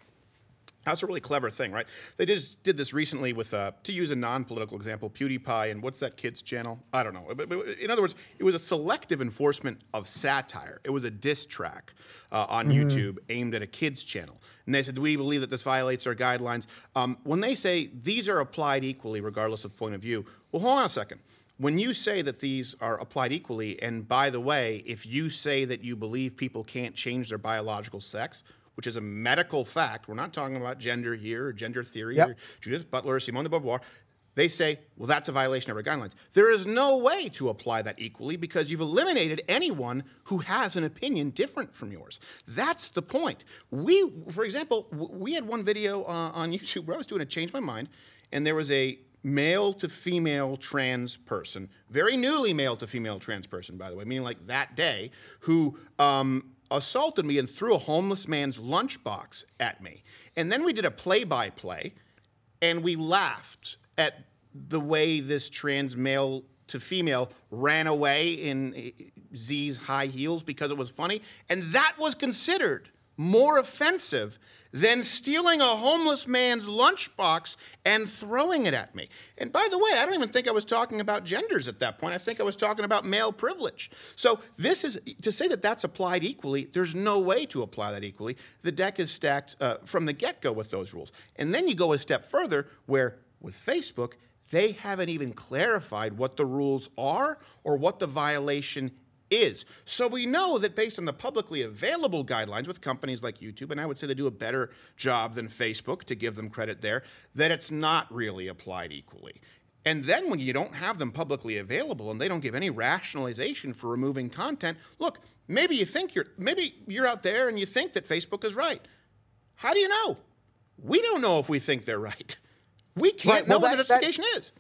that's a really clever thing, right? They just did this recently with, uh, to use a non-political example, PewDiePie and what's that kid's channel? I don't know. But, but in other words, it was a selective enforcement of satire. It was a diss track uh, on mm-hmm. YouTube aimed at a kid's channel. And they said, we believe that this violates our guidelines?" Um, when they say these are applied equally, regardless of point of view, well, hold on a second. When you say that these are applied equally, and by the way, if you say that you believe people can't change their biological sex, which is a medical fact. We're not talking about gender here or gender theory yep. or Judith Butler or Simone de Beauvoir. They say, well, that's a violation of our guidelines. There is no way to apply that equally because you've eliminated anyone who has an opinion different from yours. That's the point. We, for example, we had one video uh, on YouTube where I was doing a change my mind, and there was a male to female trans person, very newly male to female trans person, by the way, meaning like that day, who um, assaulted me and threw a homeless man's lunchbox at me. And then we did a play by play and we laughed at the way this trans male to female ran away in eh, Z's high heels because it was funny. And that was considered more offensive than stealing a homeless man's lunchbox and throwing it at me. And by the way, I don't even think I was talking about genders at that point. I think I was talking about male privilege. So this is to say that that's applied equally. There's no way to apply that equally. The deck is stacked uh, from the get-go with those rules. And then you go a step further, where with Facebook they haven't even clarified what the rules are or what the violation is. So we know that based on the publicly available guidelines with companies like YouTube, and I would say they do a better job than Facebook to give them credit there, that it's not really applied equally. And then when you don't have them publicly available and they don't give any rationalization for removing content, look, maybe you think you're maybe you're out there and you think that Facebook is right. How do you know? We don't know if we think they're right. We can't right, know well, what the justification that, is.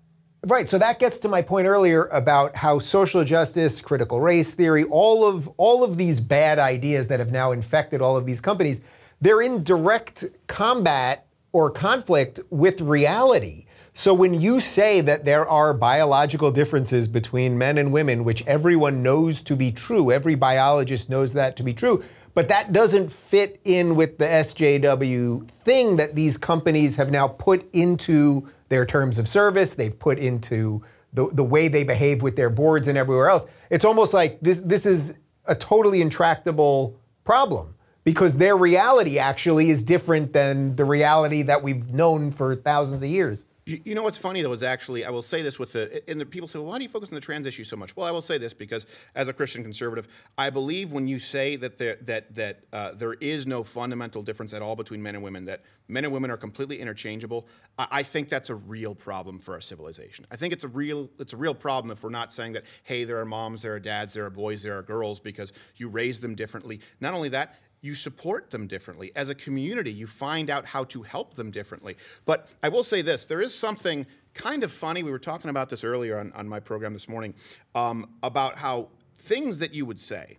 Right. So that gets to my point earlier about how social justice, critical race theory, all of all of these bad ideas that have now infected all of these companies, they're in direct combat or conflict with reality. So when you say that there are biological differences between men and women, which everyone knows to be true, every biologist knows that to be true, but that doesn't fit in with the SJW thing that these companies have now put into their terms of service, they've put into the, the way they behave with their boards and everywhere else. It's almost like this, this is a totally intractable problem because their reality actually is different than the reality that we've known for thousands of years. You know what's funny though is actually I will say this with the and the people say, well, why do you focus on the trans issue so much? Well, I will say this because as a Christian conservative, I believe when you say that there that that uh, there is no fundamental difference at all between men and women, that men and women are completely interchangeable. I, I think that's a real problem for our civilization. I think it's a real it's a real problem if we're not saying that hey, there are moms, there are dads, there are boys, there are girls because you raise them differently. Not only that, you support them differently. As a community, you find out how to help them differently. But I will say this there is something kind of funny. We were talking about this earlier on, on my program this morning um, about how things that you would say.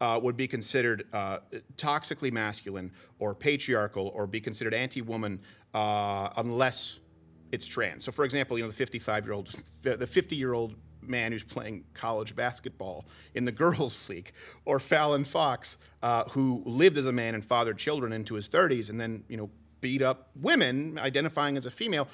Uh, would be considered uh, toxically masculine or patriarchal or be considered anti-woman uh, unless it's trans. So, for example, you know the 55-year-old, the 50-year-old man who's playing college basketball in the girls' league, or Fallon Fox, uh, who lived as a man and fathered children into his 30s, and then you know beat up women identifying as a female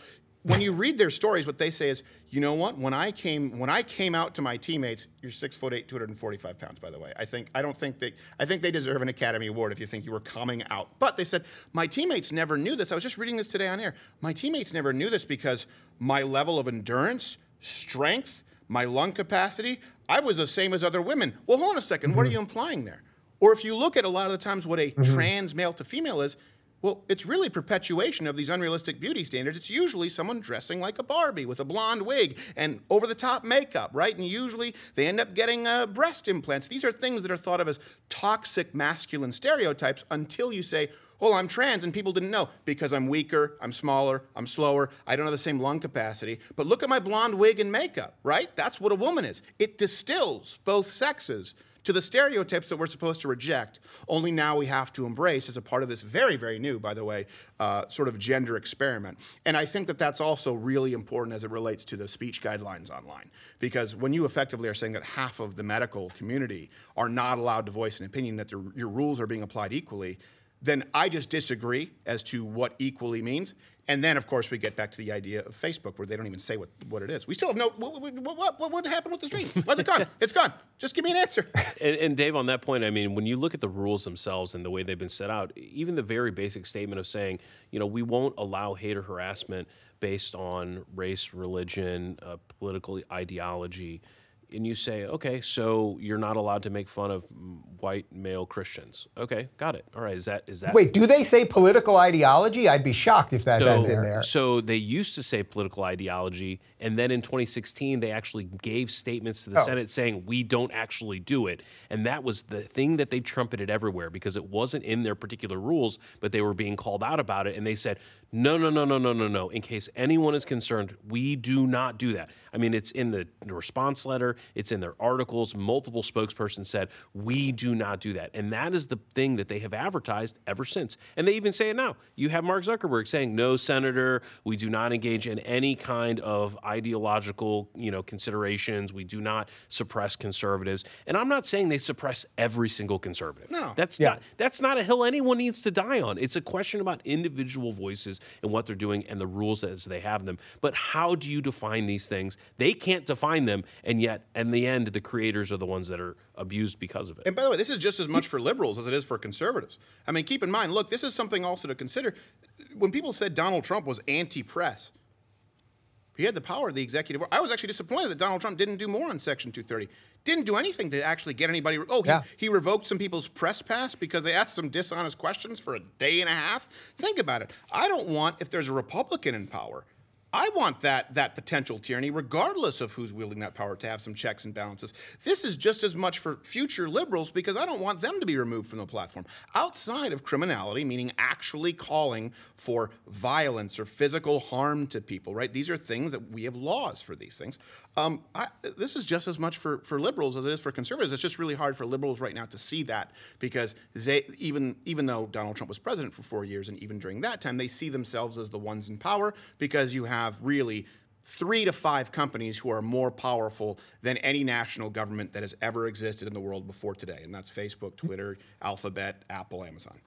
when you read their stories, what they say is, you know what? When I came, when I came out to my teammates, you're six foot eight, 245 pounds, by the way. I think, I don't think they, I think they deserve an Academy Award if you think you were coming out. But they said, my teammates never knew this. I was just reading this today on air. My teammates never knew this because my level of endurance, strength, my lung capacity, I was the same as other women. Well, hold on a 2nd mm-hmm. What are mm-hmm. you implying there? Or if you look at a lot of the times what a mm-hmm. trans male to female is, well, it's really perpetuation of these unrealistic beauty standards. It's usually someone dressing like a Barbie with a blonde wig and over the top makeup, right? And usually they end up getting uh, breast implants. These are things that are thought of as toxic masculine stereotypes until you say, well, I'm trans and people didn't know because I'm weaker, I'm smaller, I'm slower, I don't have the same lung capacity. But look at my blonde wig and makeup, right? That's what a woman is. It distills both sexes to the stereotypes that we're supposed to reject, only now we have to embrace as a part of this very, very new, by the way, uh, sort of gender experiment. And I think that that's also really important as it relates to the speech guidelines online. Because when you effectively are saying that half of the medical community are not allowed to voice an opinion, that your rules are being applied equally, then I just disagree as to what equally means. And then, of course, we get back to the idea of Facebook, where they don't even say what, what it is. We still have no. What, what, what, what happened with the stream? Why's it gone? it's gone. Just give me an answer. And, and, Dave, on that point, I mean, when you look at the rules themselves and the way they've been set out, even the very basic statement of saying, you know, we won't allow hate or harassment based on race, religion, uh, political ideology and you say, okay, so you're not allowed to make fun of white male Christians. Okay, got it. All right, is that is that? Wait, do they say political ideology? I'd be shocked if that's so, in there. So they used to say political ideology, and then in 2016 they actually gave statements to the oh. Senate saying we don't actually do it, and that was the thing that they trumpeted everywhere because it wasn't in their particular rules, but they were being called out about it, and they said, no, no, no, no, no, no, no. In case anyone is concerned, we do not do that. I mean, it's in the response letter, it's in their articles. Multiple spokespersons said, we do not do that. And that is the thing that they have advertised ever since. And they even say it now. You have Mark Zuckerberg saying, no, Senator, we do not engage in any kind of ideological, you know, considerations. We do not suppress conservatives. And I'm not saying they suppress every single conservative. No. That's yeah. not that's not a hill anyone needs to die on. It's a question about individual voices and what they're doing and the rules as they have them. But how do you define these things? They can't define them, and yet, in the end, the creators are the ones that are abused because of it. And by the way, this is just as much for liberals as it is for conservatives. I mean, keep in mind, look, this is something also to consider. When people said Donald Trump was anti-press, he had the power of the executive. I was actually disappointed that Donald Trump didn't do more on Section 230. Didn't do anything to actually get anybody. Oh, he, yeah. he revoked some people's press pass because they asked some dishonest questions for a day and a half. Think about it. I don't want, if there's a Republican in power, I want that, that potential tyranny, regardless of who's wielding that power, to have some checks and balances. This is just as much for future liberals because I don't want them to be removed from the platform. Outside of criminality, meaning actually calling for violence or physical harm to people, right? These are things that we have laws for these things. Um, I, this is just as much for, for liberals as it is for conservatives. It's just really hard for liberals right now to see that because they, even, even though Donald Trump was president for four years and even during that time, they see themselves as the ones in power because you have really three to five companies who are more powerful than any national government that has ever existed in the world before today. And that's Facebook, Twitter, Alphabet, Apple, Amazon.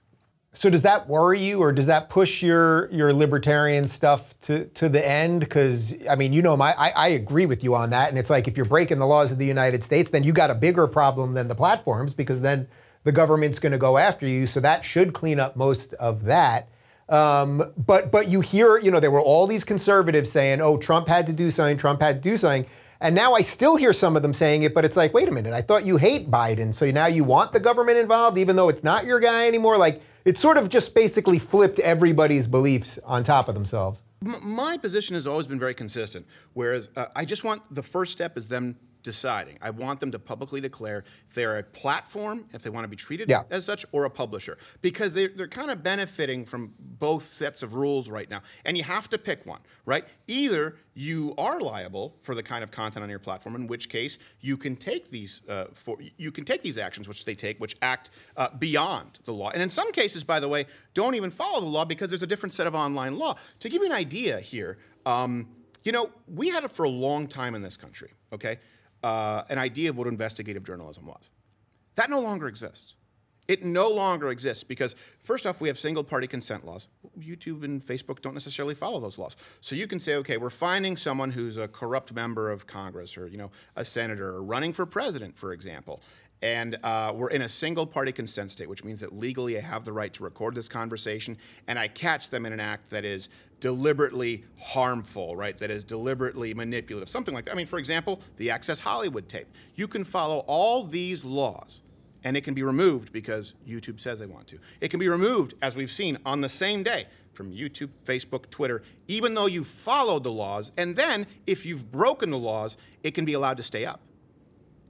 So does that worry you, or does that push your your libertarian stuff to to the end? Because I mean, you know, my I, I, agree with you on that, and it's like if you're breaking the laws of the United States, then you got a bigger problem than the platforms, because then the government's going to go after you. So that should clean up most of that. Um, but but you hear, you know, there were all these conservatives saying, "Oh, Trump had to do something. Trump had to do something." And now I still hear some of them saying it, but it's like, wait a minute, I thought you hate Biden, so now you want the government involved, even though it's not your guy anymore. Like it sort of just basically flipped everybody's beliefs on top of themselves. My position has always been very consistent. Whereas uh, I just want the first step is them deciding. I want them to publicly declare if they're a platform, if they want to be treated yeah. as such, or a publisher, because they're, they're kind of benefiting from both sets of rules right now. And you have to pick one, right? Either you are liable for the kind of content on your platform, in which case you can take these uh, for you can take these actions which they take, which act uh, beyond the law. And in some cases, by the way, don't even follow the law because there's a different set of online law. To give you an idea here. Um, you know, we had it for a long time in this country okay, uh, an idea of what investigative journalism was. That no longer exists. It no longer exists because, first off, we have single party consent laws. YouTube and Facebook don't necessarily follow those laws. So you can say, okay, we're finding someone who's a corrupt member of Congress or, you know, a senator or running for president, for example. And uh, we're in a single party consent state, which means that legally I have the right to record this conversation and I catch them in an act that is deliberately harmful, right? That is deliberately manipulative, something like that. I mean, for example, the Access Hollywood tape. You can follow all these laws and it can be removed because YouTube says they want to. It can be removed, as we've seen, on the same day from YouTube, Facebook, Twitter, even though you followed the laws. And then, if you've broken the laws, it can be allowed to stay up.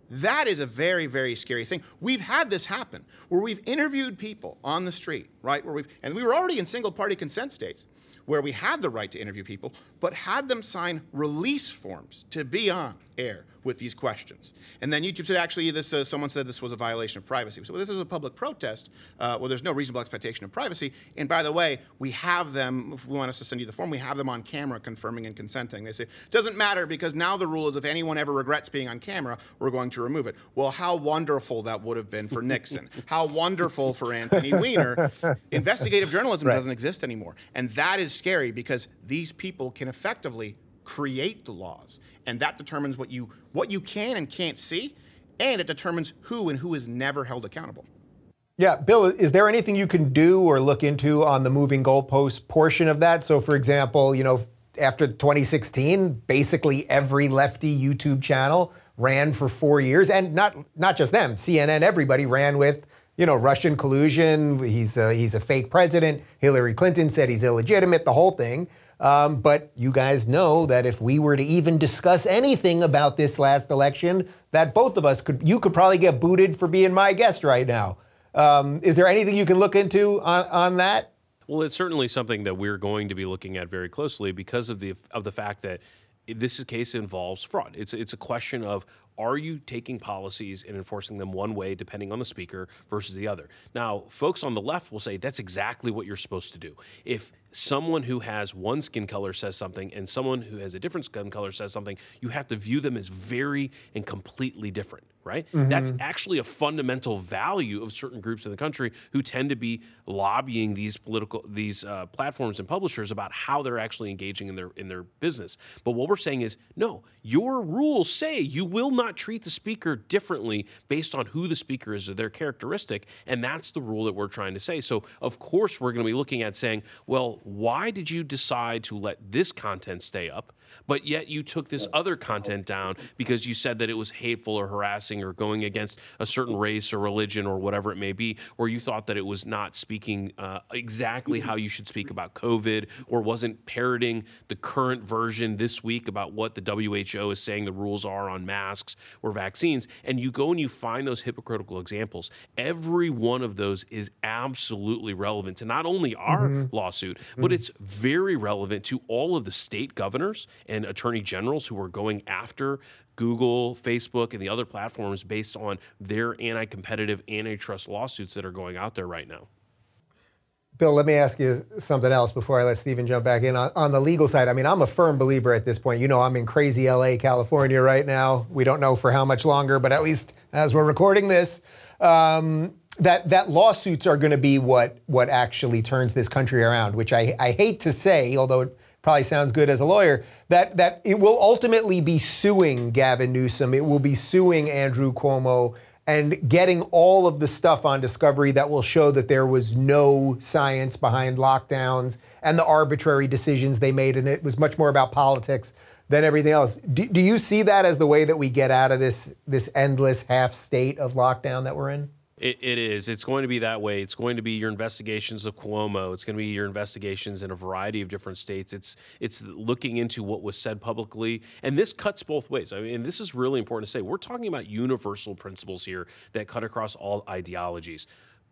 That is a very, very scary thing. We've had this happen where we've interviewed people on the street, right? Where we've, and we were already in single party consent states where we had the right to interview people, but had them sign release forms to be on air with these questions. And then YouTube said, actually, this uh, someone said this was a violation of privacy. So well, this is a public protest. Uh, well, there's no reasonable expectation of privacy. And by the way, we have them. If we want us to send you the form, we have them on camera confirming and consenting. They say doesn't matter because now the rule is if anyone ever regrets being on camera, we're going to remove it. Well, how wonderful that would have been for Nixon. how wonderful for Anthony Weiner. Investigative journalism right. doesn't exist anymore, and that is scary because these people can effectively create the laws and that determines what you what you can and can't see, and it determines who and who is never held accountable. Yeah, Bill, is there anything you can do or look into on the moving goalpost portion of that? So, for example, you know, after 2016, basically every lefty YouTube channel ran for four years, and not not just them, CNN, everybody ran with you know Russian collusion. He's a, he's a fake president. Hillary Clinton said he's illegitimate. The whole thing. Um, but you guys know that if we were to even discuss anything about this last election, that both of us could, you could probably get booted for being my guest right now. Um, is there anything you can look into on, on that? Well, it's certainly something that we're going to be looking at very closely because of the of the fact that this case involves fraud. It's it's a question of are you taking policies and enforcing them one way depending on the speaker versus the other? Now, folks on the left will say that's exactly what you're supposed to do. If someone who has one skin color says something and someone who has a different skin color says something, you have to view them as very and completely different, right? Mm-hmm. That's actually a fundamental value of certain groups in the country who tend to be lobbying these political these uh, platforms and publishers about how they're actually engaging in their in their business. But what we're saying is, no, your rules say you will not treat the speaker differently based on who the speaker is or their characteristic, and that's the rule that we're trying to say. So, of course, we're going to be looking at saying, well, why did you decide to let this content stay up, but yet you took this other content down because you said that it was hateful or harassing or going against a certain race or religion or whatever it may be, or you thought that it was not speaking uh, exactly how you should speak about COVID or wasn't parroting the current version this week about what the WHO is saying the rules are on masks or vaccines, and you go and you find those hypocritical examples. Every one of those is absolutely relevant to not only our mm-hmm. lawsuit, but mm-hmm. it's very relevant to all of the state governors and attorney generals who are going after Google, Facebook, and the other platforms based on their anti competitive antitrust lawsuits that are going out there right now. Bill, let me ask you something else before I let Steven jump back in. On, on, the legal side, I mean, I'm a firm believer at this point. You know, I'm in crazy LA, California right now. We don't know for how much longer, but at least as we're recording this, um, that that lawsuits are going to be what what actually turns this country around. Which I, I hate to say, although it probably sounds good as a lawyer, that that it will ultimately be suing Gavin Newsom. It will be suing Andrew Cuomo and getting all of the stuff on Discovery that will show that there was no science behind lockdowns and the arbitrary decisions they made, and it was much more about politics than everything else. Do, do you see that as the way that we get out of this this endless half state of lockdown that we're in? It, it is. It's going to be that way. It's going to be your investigations of Cuomo. It's going to be your investigations in a variety of different states. It's it's looking into what was said publicly, and this cuts both ways. I mean, this is really important to say. We're talking about universal principles here that cut across all ideologies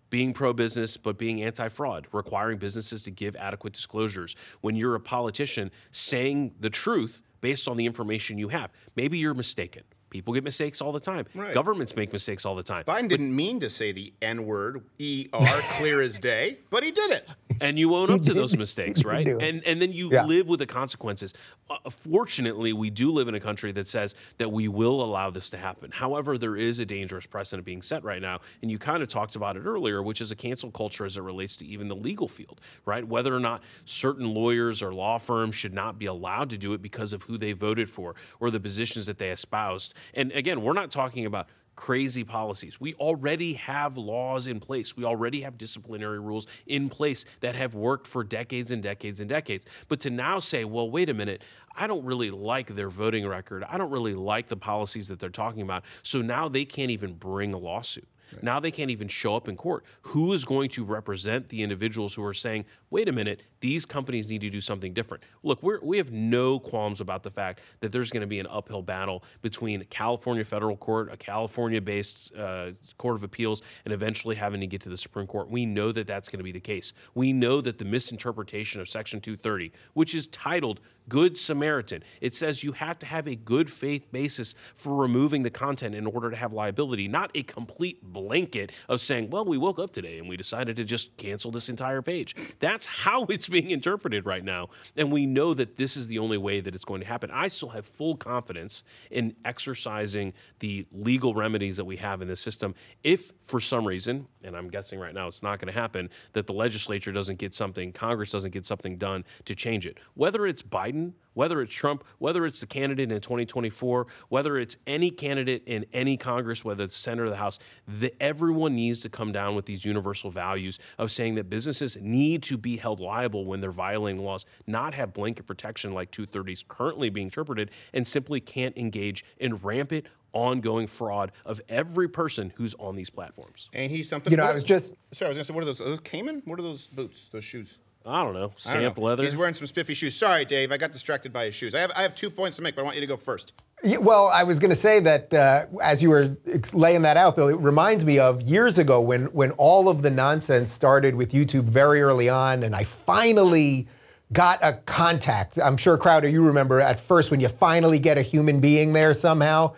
being pro business but being anti fraud, requiring businesses to give adequate disclosures. When you're a politician, saying the truth based on the information you have. Maybe you're mistaken. People get mistakes all the time. Right. Governments make mistakes all the time. Biden didn't mean to say the N word, E R, clear as day, but he did it. and you own up to those mistakes, right? And and then you Yeah. live with the consequences. Uh, fortunately, we do live in a country that says that we will allow this to happen. However, there is a dangerous precedent being set right now, and you kind of talked about it earlier, which is a cancel culture as it relates to even the legal field, right? Whether or not certain lawyers or law firms should not be allowed to do it because of who they voted for or the positions that they espoused. And again, we're not talking about crazy policies. We already have laws in place. We already have disciplinary rules in place that have worked for decades and decades and decades. But to now say, well, wait a minute, I don't really like their voting record. I don't really like the policies that they're talking about. So now they can't even bring a lawsuit. Now they can't even show up in court. Who is going to represent the individuals who are saying, wait a minute, these companies need to do something different? Look, we're, we have no qualms about the fact that there's going to be an uphill battle between California federal court, a California based uh, court of appeals, and eventually having to get to the Supreme Court. We know that that's going to be the case. We know that the misinterpretation of Section 230, which is titled Good Samaritan, it says you have to have a good faith basis for removing the content in order to have liability, not a complete blanket of saying, well, we woke up today and we decided to just cancel this entire page. That's how it's being interpreted right now. And we know that this is the only way that it's going to happen. I still have full confidence in exercising the legal remedies that we have in this system. If for some reason, and I'm guessing right now it's not going to happen, that the legislature doesn't get something, Congress doesn't get something done to change it. Whether it's Biden, whether it's Trump, whether it's the candidate in 2024, whether it's any candidate in any Congress, whether it's Senate or the House, the, everyone needs to come down with these universal values of saying that businesses need to be held liable when they're violating laws, not have blanket protection like 230 is currently being interpreted, and simply can't engage in rampant, ongoing fraud of every person who's on these platforms. And he's something. You know, what- I was just Sorry, I was gonna say, what are those? Are those caiman? What are those boots? Those shoes? I don't know, I don't stamp know. leather. He's wearing some spiffy shoes. Sorry, Dave. I got distracted by his shoes. I have, I have two points to make, but I want you to go first. Yeah, Well, I was going to say that uh, as you were laying that out, Bill, it reminds me of years ago when when all of the nonsense started with YouTube very early on, and I finally got a contact. I'm sure Crowder, you remember at first when you finally get a human being there somehow,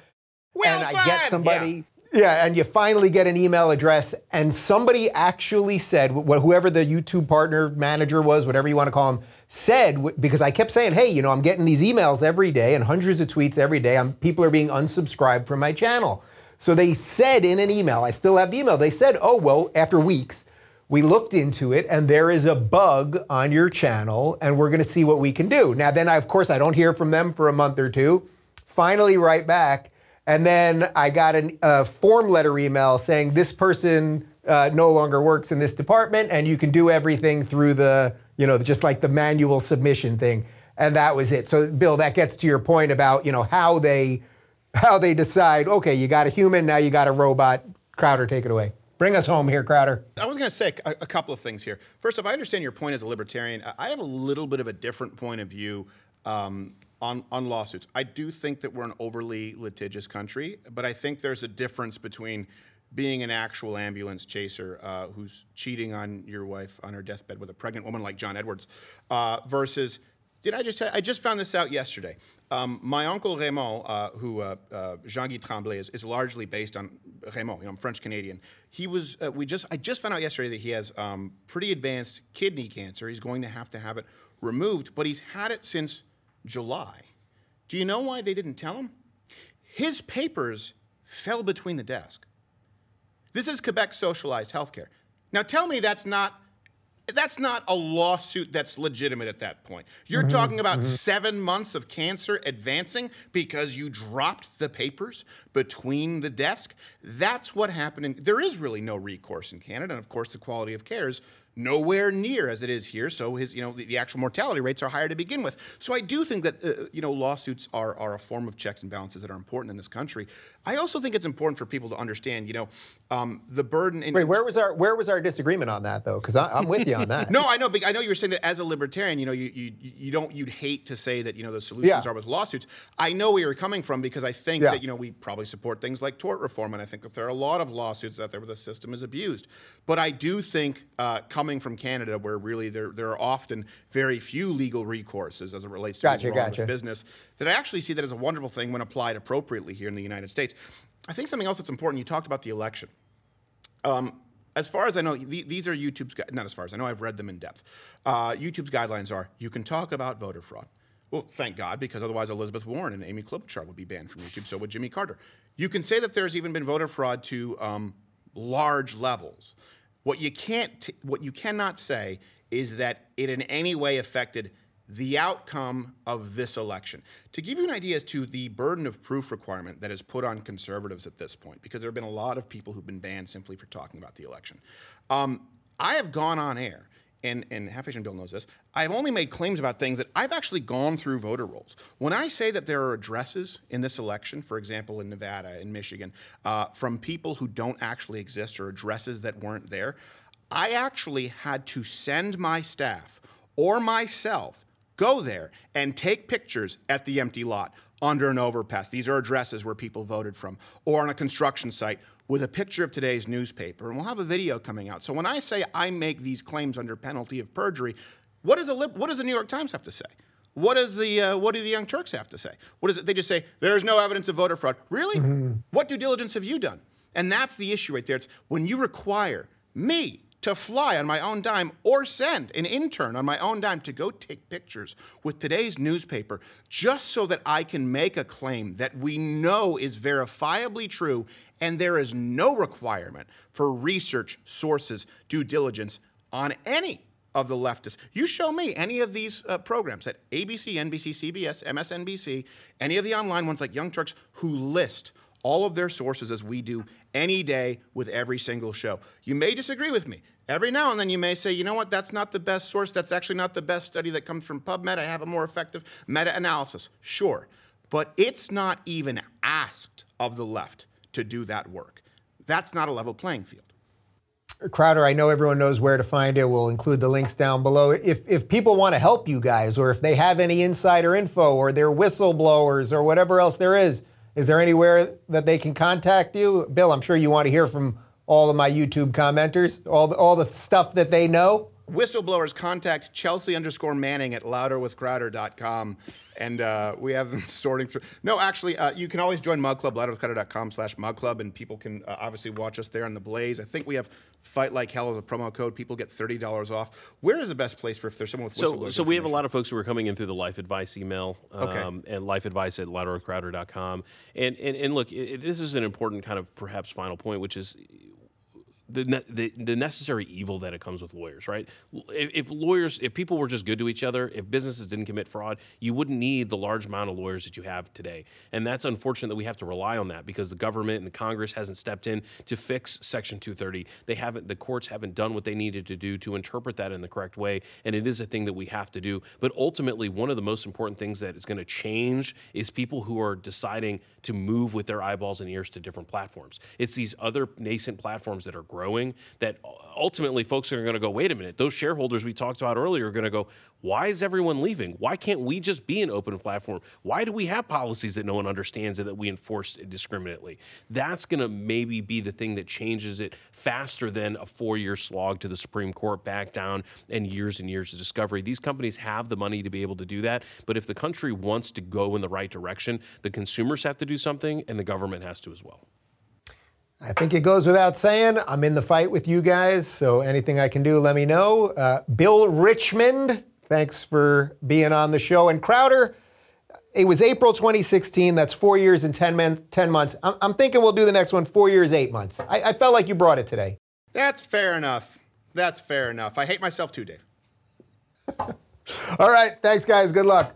and I get somebody. Yeah, and you finally get an email address, and somebody actually said, wh- whoever the YouTube partner manager was, whatever you want to call him, said wh- because I kept saying, hey, you know, I'm getting these emails every day and hundreds of tweets every day. I'm, people are being unsubscribed from my channel. So they said in an email, I still have the email. They said, oh well, after weeks, we looked into it, and there is a bug on your channel, and we're going to see what we can do. Now, then, I, of course, I don't hear from them for a month or two. Finally, write back. And then I got a form letter email saying this person uh, no longer works in this department, and you can do everything through the, you know, just like the manual submission thing. And that was it. So, Bill, that gets to your point about, you know, how they, how they decide. Okay, you got a human, now you got a robot. Crowder, take it away. Bring us home here, Crowder. I was going to say a, a couple of things here. First off, I understand your point as a libertarian. I- I have a little bit of a different point of view um, on, on lawsuits. I do think that we're an overly litigious country, but I think there's a difference between being an actual ambulance chaser uh, who's cheating on your wife on her deathbed with a pregnant woman like John Edwards uh, versus did I just I just found this out yesterday. Um, my uncle Raymond, uh, who uh, uh, Jean-Guy Tremblay is, is largely based on Raymond. You know, I'm French Canadian. He was. Uh, we just. I just found out yesterday that he has um, pretty advanced kidney cancer. He's going to have to have it removed, but he's had it since July. Do you know why they didn't tell him? His papers fell between the desk. This is Quebec socialized healthcare. Now tell me that's not that's not a lawsuit that's legitimate at that point. You're mm-hmm. talking about mm-hmm. seven months of cancer advancing because you dropped the papers between the desk. That's what happened. In, there is really no recourse in Canada, and of course, the quality of care is nowhere near as it is here. So his, you know, the, the actual mortality rates are higher to begin with. So I do think that uh, you know lawsuits are are a form of checks and balances that are important in this country. I also think it's important for people to understand, you know, um, the burden. In, Wait, where was our where was our disagreement on that though? Because I'm with you on that. no, I know. But I know you were saying that as a libertarian, you know, you, you you don't you'd hate to say that you know the solutions Yeah. are with lawsuits. I know where you're coming from because I think Yeah. that you know we probably support things like tort reform, and I think that there are a lot of lawsuits out there where the system is abused. But I do think uh, coming from Canada, where really there there are often very few legal recourses as it relates to Gotcha, gotcha. business, that I actually see that as a wonderful thing when applied appropriately here in the United States. I think something else that's important. You talked about the election as far as I know, the, these are YouTube's not as far as I know. I've read them in depth. Uh, YouTube's guidelines are you can talk about voter fraud. Well, thank God, because otherwise Elizabeth Warren and Amy Klobuchar would be banned from YouTube. So would Jimmy Carter. You can say that there's even been voter fraud to um, large levels. What you can't, t- what you cannot say is that it in any way affected the outcome of this election. To give you an idea as to the burden of proof requirement that is put on conservatives at this point, because there have been a lot of people who've been banned simply for talking about the election. Um, I have gone on air, and, and Half Asian Bill knows this, I've only made claims about things that I've actually gone through voter rolls. When I say that there are addresses in this election, for example, in Nevada, in Michigan, uh, from people who don't actually exist or addresses that weren't there, I actually had to send my staff or myself go there and take pictures at the empty lot under an overpass. These are addresses where people voted from, or on a construction site with a picture of today's newspaper. And we'll have a video coming out. So when I say I make these claims under penalty of perjury, what does, a what does the New York Times have to say? What does the uh, what do the Young Turks have to say? What is it? They just say there's no evidence of voter fraud. Really? What due diligence have you done? And that's the issue right there. It's when you require me to fly on my own dime or send an intern on my own dime to go take pictures with today's newspaper just so that I can make a claim that we know is verifiably true and there is no requirement for research, sources, due diligence on any of the leftists. You show me any of these uh, programs at ABC, NBC, CBS, MSNBC, any of the online ones like Young Turks who list all of their sources as we do any day with every single show. You may disagree with me. Every now and then you may say, you know what, that's not the best source. That's actually not the best study that comes from PubMed. I have a more effective meta analysis. Sure. But it's not even asked of the left to do that work. That's not a level playing field. Crowder, I know everyone knows where to find it. We'll include the links down below. If, if people want to help you guys, or if they have any insider info, or they're whistleblowers, or whatever else there is, is there anywhere that they can contact you? Bill, I'm sure you want to hear from all of my YouTube commenters, all the, all the stuff that they know. Whistleblowers contact Chelsea underscore Manning at louderwithcrowder.com. And uh, we have them sorting through. No, actually, uh, you can always join Mug Club, louderwithcrowder.com slash Mug Club, and people can uh, obviously watch us there on the Blaze. I think we have Fight Like Hell as a promo code. People get $30 off. Where is the best place for if there's someone with So, so we have a lot of folks who are coming in through the life advice email Okay. um, and life advice at louderwithcrowder.com. And, and, and look, i this is an important kind of perhaps final point, which is the, ne- the the necessary evil that it comes with lawyers, right? If, if lawyers, if people were just good to each other, if businesses didn't commit fraud, you wouldn't need the large amount of lawyers that you have today. And that's unfortunate that we have to rely on that because the government and the Congress hasn't stepped in to fix Section 230. They haven't, the courts haven't done what they needed to do to interpret that in the correct way. And it is a thing that we have to do. But ultimately, one of the most important things that is going to change is people who are deciding to move with their eyeballs and ears to different platforms. It's these other nascent platforms that are growing that ultimately folks are going to go, wait a minute, those shareholders we talked about earlier are going to go, why is everyone leaving? Why can't we just be an open platform? Why do we have policies that no one understands and that we enforce indiscriminately? That's going to maybe be the thing that changes it faster than a four year slog to the Supreme Court back down and years and years of discovery. These companies have the money to be able to do that. But if the country wants to go in the right direction, the consumers have to do something and the government has to as well. I think it goes without saying. I'm in the fight with you guys, so anything I can do, let me know. Uh, Bill Richmond, thanks for being on the show. And Crowder, it was April 2016. That's four years and 10, men, 10 months. I'm, I'm thinking we'll do the next one four years, eight months. I, I felt like you brought it today. That's fair enough. That's fair enough. I hate myself too, Dave. All right. Thanks, guys. Good luck.